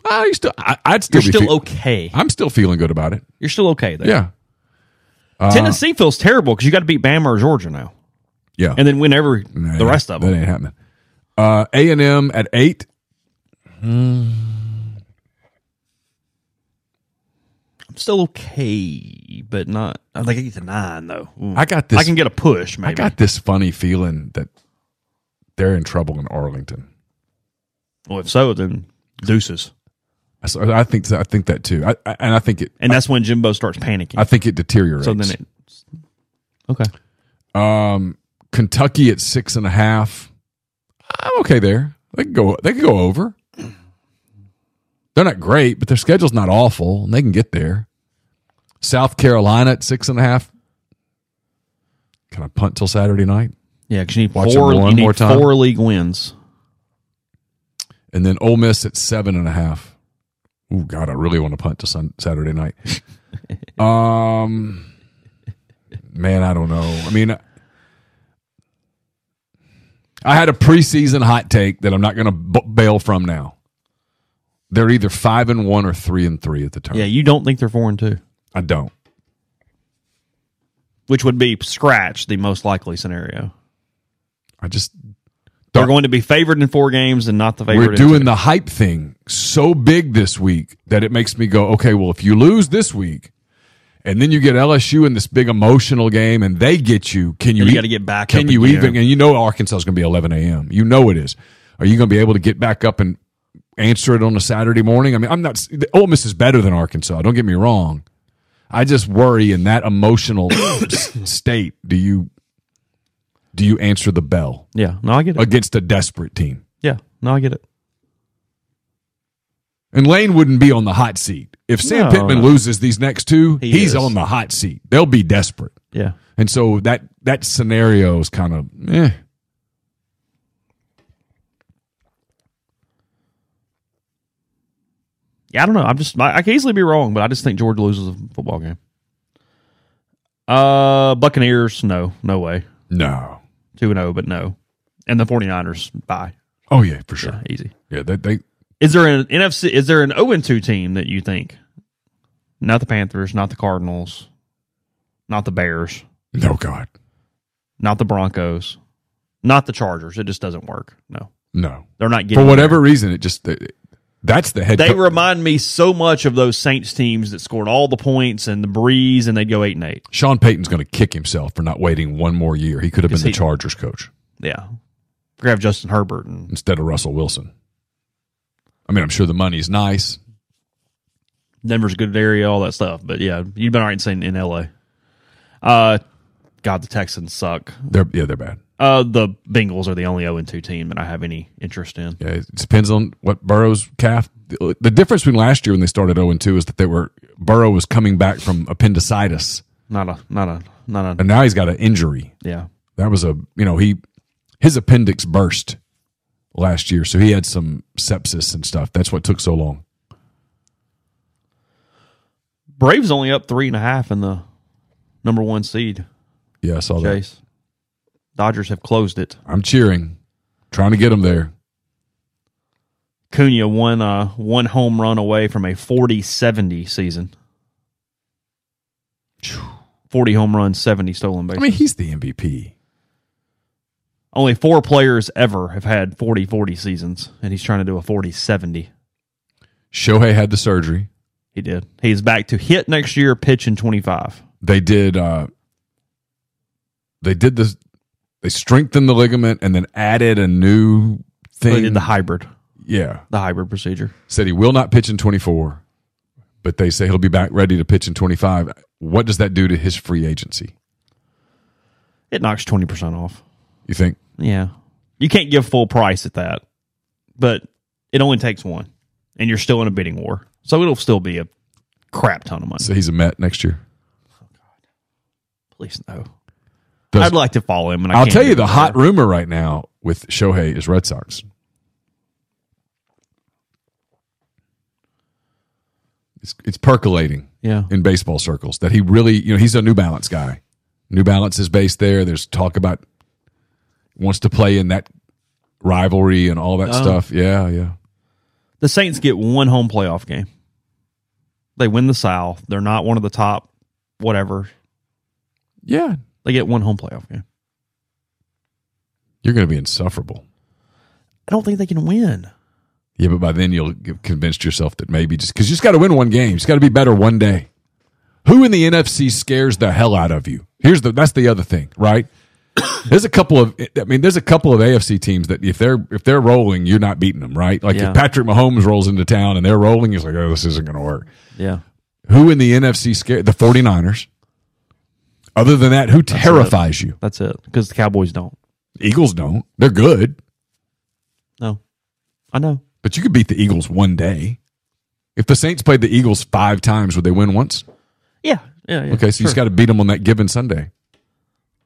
uh, you still, I, I'd still You're be still fe- okay. I'm still feeling good about it. You're still okay there. Yeah. Uh, Tennessee feels terrible because you got to beat Bama or Georgia now, Yeah. and then win every the rest of That them. ain't happening. Uh, A and M at eight. I'm still okay, but not. I think I get to nine though. Ooh. I got this. I can get a push. Maybe I got this funny feeling that they're in trouble in Arlington. Well, if so, then deuces, So I think I think that too. I, I, and I think it. and that's when Jimbo starts panicking. I think it deteriorates. so then it. Okay. um, Kentucky at six and a half. I'm okay there. They can go. They can go over. They're not great, but their schedule's not awful, and they can get there. South Carolina at six and a half. Can I punt till Saturday night? Yeah, because you need Watch four. one you need more time. four league wins. And then Ole Miss at seven and a half. Oh God, I really want to punt to sun, Saturday night. um, man, I don't know. I mean, I had a preseason hot take that I'm not going to b- bail from now. They're either five and one or three and three at the turn. Yeah, you don't think they're four and two, I don't. which would be scratch the most likely scenario. I just They're going to be favored in four games and not the favorite. we're in doing two. the hype thing so big this week that it makes me go, okay, well, if you lose this week, and then you get LSU in this big emotional game, and they get you, can you? And you e- gotta get back Can you even? And you know Arkansas is going to be 11 a.m. You know it is. Are you going to be able to get back up and answer it on a Saturday morning? I mean, I'm not. the Ole Miss is better than Arkansas. Don't get me wrong. I just worry in that emotional state. Do you do you answer the bell Yeah, no, I get it. against a desperate team? Yeah, no, I get it. And Lane wouldn't be on the hot seat. If Sam No, Pittman no. loses these next two, He he's is. on the hot seat. They'll be desperate. Yeah. And so that that scenario is kind of eh. Yeah, I don't know. I'm just I, I can easily be wrong, but I just think Georgia loses a football game. Uh Buccaneers, no, no way. No. 2 and 0, but no. And the 49ers, buy. Oh yeah, for sure. Yeah, easy. Yeah, they, they Is there an NFC is there an 0 and 2 team that you think? Not the Panthers, not the Cardinals, not the Bears, no God. not the Broncos, not the Chargers. It just doesn't work. No. No. They're not getting For whatever there. reason, it just that's the head They co- remind me so much of those Saints teams that scored all the points and the Brees and they'd go 8 and 8. Sean Payton's going to kick himself for not waiting one more year. He could have been the he- Chargers coach Yeah. Grab Justin Herbert and instead of Russell Wilson. I mean, I'm sure the money's nice. Denver's a good area, all that stuff. But yeah, you've been all right saying in LA. Uh God, the Texans suck. They're yeah, they're bad. Uh the Bengals are the only 0 2 team that I have any interest in. Yeah, it depends on what Burrow's calf. The the difference between last year when they started 0 2 is that they were Burrow was coming back from appendicitis, Not a not a not a and now he's got an injury. yeah. That was a you know he his appendix burst last year, so he had some sepsis and stuff. That's what took so long. Braves only up three and a half in the number one seed. Yeah, I saw that. Chase. Dodgers have closed it. I'm cheering, trying to get him there. Cunha one uh one home run away from a 40-70 season. 40 home runs, 70 stolen bases. I mean, he's the MVP. Only four players ever have had 40-40 seasons, and he's trying to do a 40-70. Shohei had the surgery. He did. He's back to hit next year, pitch in 25. They did. uh They did this. They strengthened the ligament and then added a new thing. They did the hybrid, yeah, the hybrid procedure. said he will not pitch in 24, but they say he'll be back ready to pitch in 25. What does that do to his free agency? It knocks 20% off. You think? Yeah. You can't give full price at that, but it only takes one, and you're still in a bidding war. So it'll still be a crap ton of money. So he's a Met next year. Oh, Please no. Does- I'd like to follow him. And I I'll can't tell you the hot rumor right now with Shohei is Red Sox. It's, it's percolating Yeah. in baseball circles that he really, you know, he's a New Balance guy. New Balance is based there. There's talk about wants to play in that rivalry and all that Oh. stuff. Yeah, yeah. The Saints get one home playoff game. They win the South. They're not one of the top, whatever. Yeah. They get one home playoff game. You're going to be insufferable. I don't think they can win. Yeah, but by then you'll get convinced yourself that maybe just because you just got to win one game, you just got to be better one day. Who in the NFC scares the hell out of you? Here's the that's the other thing, right? There's a couple of I mean, there's a couple of AFC teams that if they're if they're rolling, you're not beating them, right? Like Yeah. if Patrick Mahomes rolls into town and they're rolling, he's like, oh, this isn't going to work. Yeah. Who in the NFC scare the 49ers? Other than that, who terrifies you? That's it. Because the Cowboys don't. Eagles don't. They're good, No. I know. but you could beat the Eagles one day. If the Saints played the Eagles five times, would they win once? Yeah. Yeah. yeah. Okay, so you just got to beat them on that given Sunday.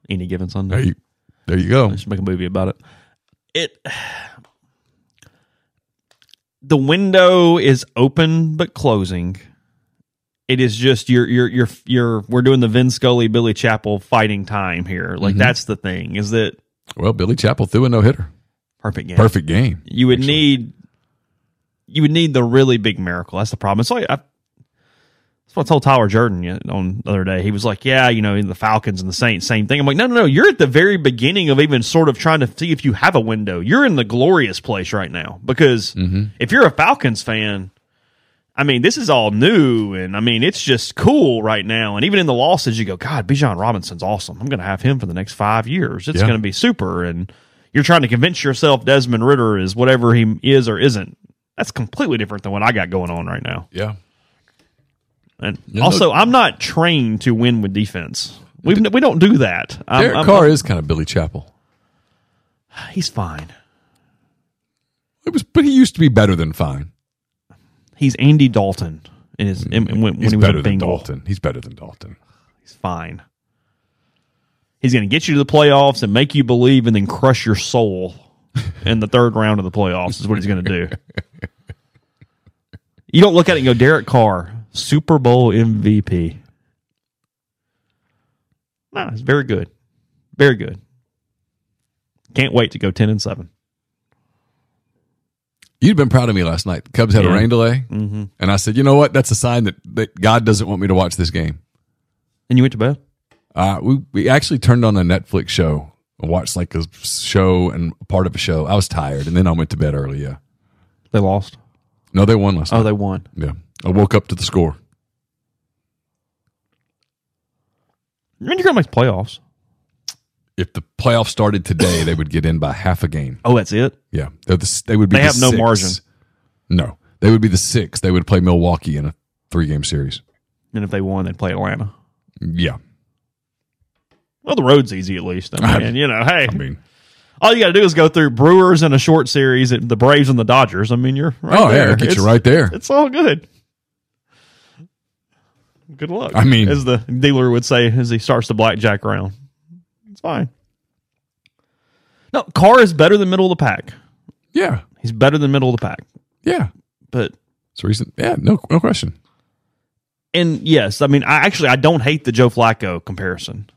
Any given Sunday. There you, there you go. I should make a movie about it. It the window is open but closing. It is just you're you're you're you're we're doing the Vin Scully Billy Chapel fighting time here. Like mm-hmm. that's the thing is that Well, Billy Chapel threw a no hitter. perfect game. Perfect game. You would need you would need the really big miracle. That's the problem. It's like I, what I told Tyler Jordan on the other day. He was like, "Yeah, you know, the Falcons and the Saints, same thing." I'm like, "No, no, no. You're at the very beginning of even sort of trying to see if you have a window. You're in the glorious place right now because mm-hmm. if you're a Falcons fan." I mean, this is all new, and I mean, it's just cool right now. And even in the losses, you go, God, Bijan Robinson's awesome. I'm going to have him for the next five years. It's Yeah. going to be super. And you're trying to convince yourself Desmond Ridder is whatever he is or isn't. That's completely different than what I got going on right now. Yeah. And no- also, I'm not trained to win with defense. We we don't do that. I'm- Derek I'm- Carr is kind of Billy Chapel. he's fine. It was, but he used to be better than fine. He's Andy Dalton in his in, when, when he was better a than Bengal. Dalton. He's better than Dalton. He's fine. He's going to get you to the playoffs and make you believe, and then crush your soul in the third round of the playoffs. Is what he's going to do. You don't look at it and go, Derek Carr, Super Bowl MVP. No, it's very good, very good. Can't wait to go ten and seven. You'd been proud of me last night. The Cubs had Yeah. a rain delay, Mm-hmm. and I said, you know what? That's a sign that, that God doesn't want me to watch this game. And you went to bed. Uh, we we actually turned on a Netflix show, and watched like a show and part of a show. I was tired, and then I went to bed early. Yeah, They lost. no, they won last Oh, night. Oh, they won. yeah, I woke up to the score. I mean, you're going to make playoffs. If the playoffs started today, they would get in by half a game. Oh, that's it. Yeah, the, they would be. They the have no six. margin. No, they would be the six. They would play Milwaukee in a three game series. And if they won, they'd play Atlanta. Yeah, Well, the road's easy at least. I mean, you know, hey, I mean, all you got to do is go through Brewers in a short series, the Braves and the Dodgers. I mean, you're right oh there. yeah, it gets It's- you right there. It's all good. Good luck. I mean- as the dealer would say as he starts the blackjack round. It's fine. No, Carr is better than middle of the pack. Yeah, He's better than middle of the pack. yeah. But It's recent. Yeah, no, no question. and yes, I mean, I actually I don't hate the Joe Flacco comparison,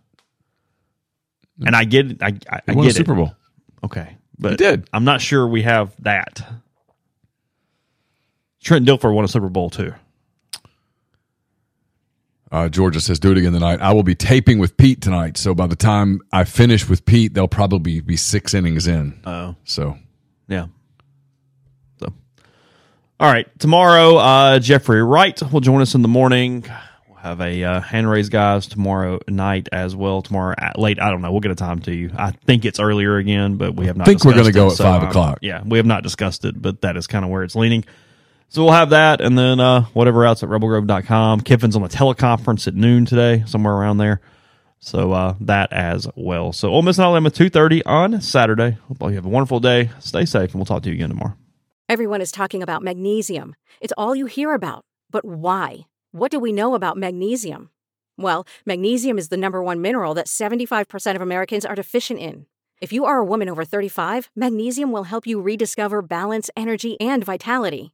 and I get it. I, I, He I won get a Super it. Bowl. Okay, but He did. I'm not sure we have that. Trent Dilfer won a Super Bowl too. Uh, Georgia says, "Do it again tonight." I will be taping with Pete tonight, so by the time I finish with Pete, they'll probably be six innings in. Oh, So yeah. So, all right, tomorrow, uh, Jeffrey Wright will join us in the morning. We'll have a uh, hand raise guys tomorrow night as well. Tomorrow at late, I don't know. We'll get a time to you. I think it's earlier again, but we have not. I Think we're gonna go it, at so, five um, o'clock. Yeah, we have not discussed it, but that is kind of where it's leaning. So we'll have that, and then uh, whatever else at rebelgrove.com. Kiffin's on a teleconference at noon today, somewhere around there. So uh, that as well. So Ole Miss and Alabama, 2.30 on Saturday. Hope all you have a wonderful day. Stay safe, and we'll talk to you again tomorrow. Everyone is talking about magnesium. It's all you hear about. But why? What do we know about magnesium? Well, magnesium is the number one mineral that 75% of Americans are deficient in. If you are a woman over 35, magnesium will help you rediscover balance, energy, and vitality.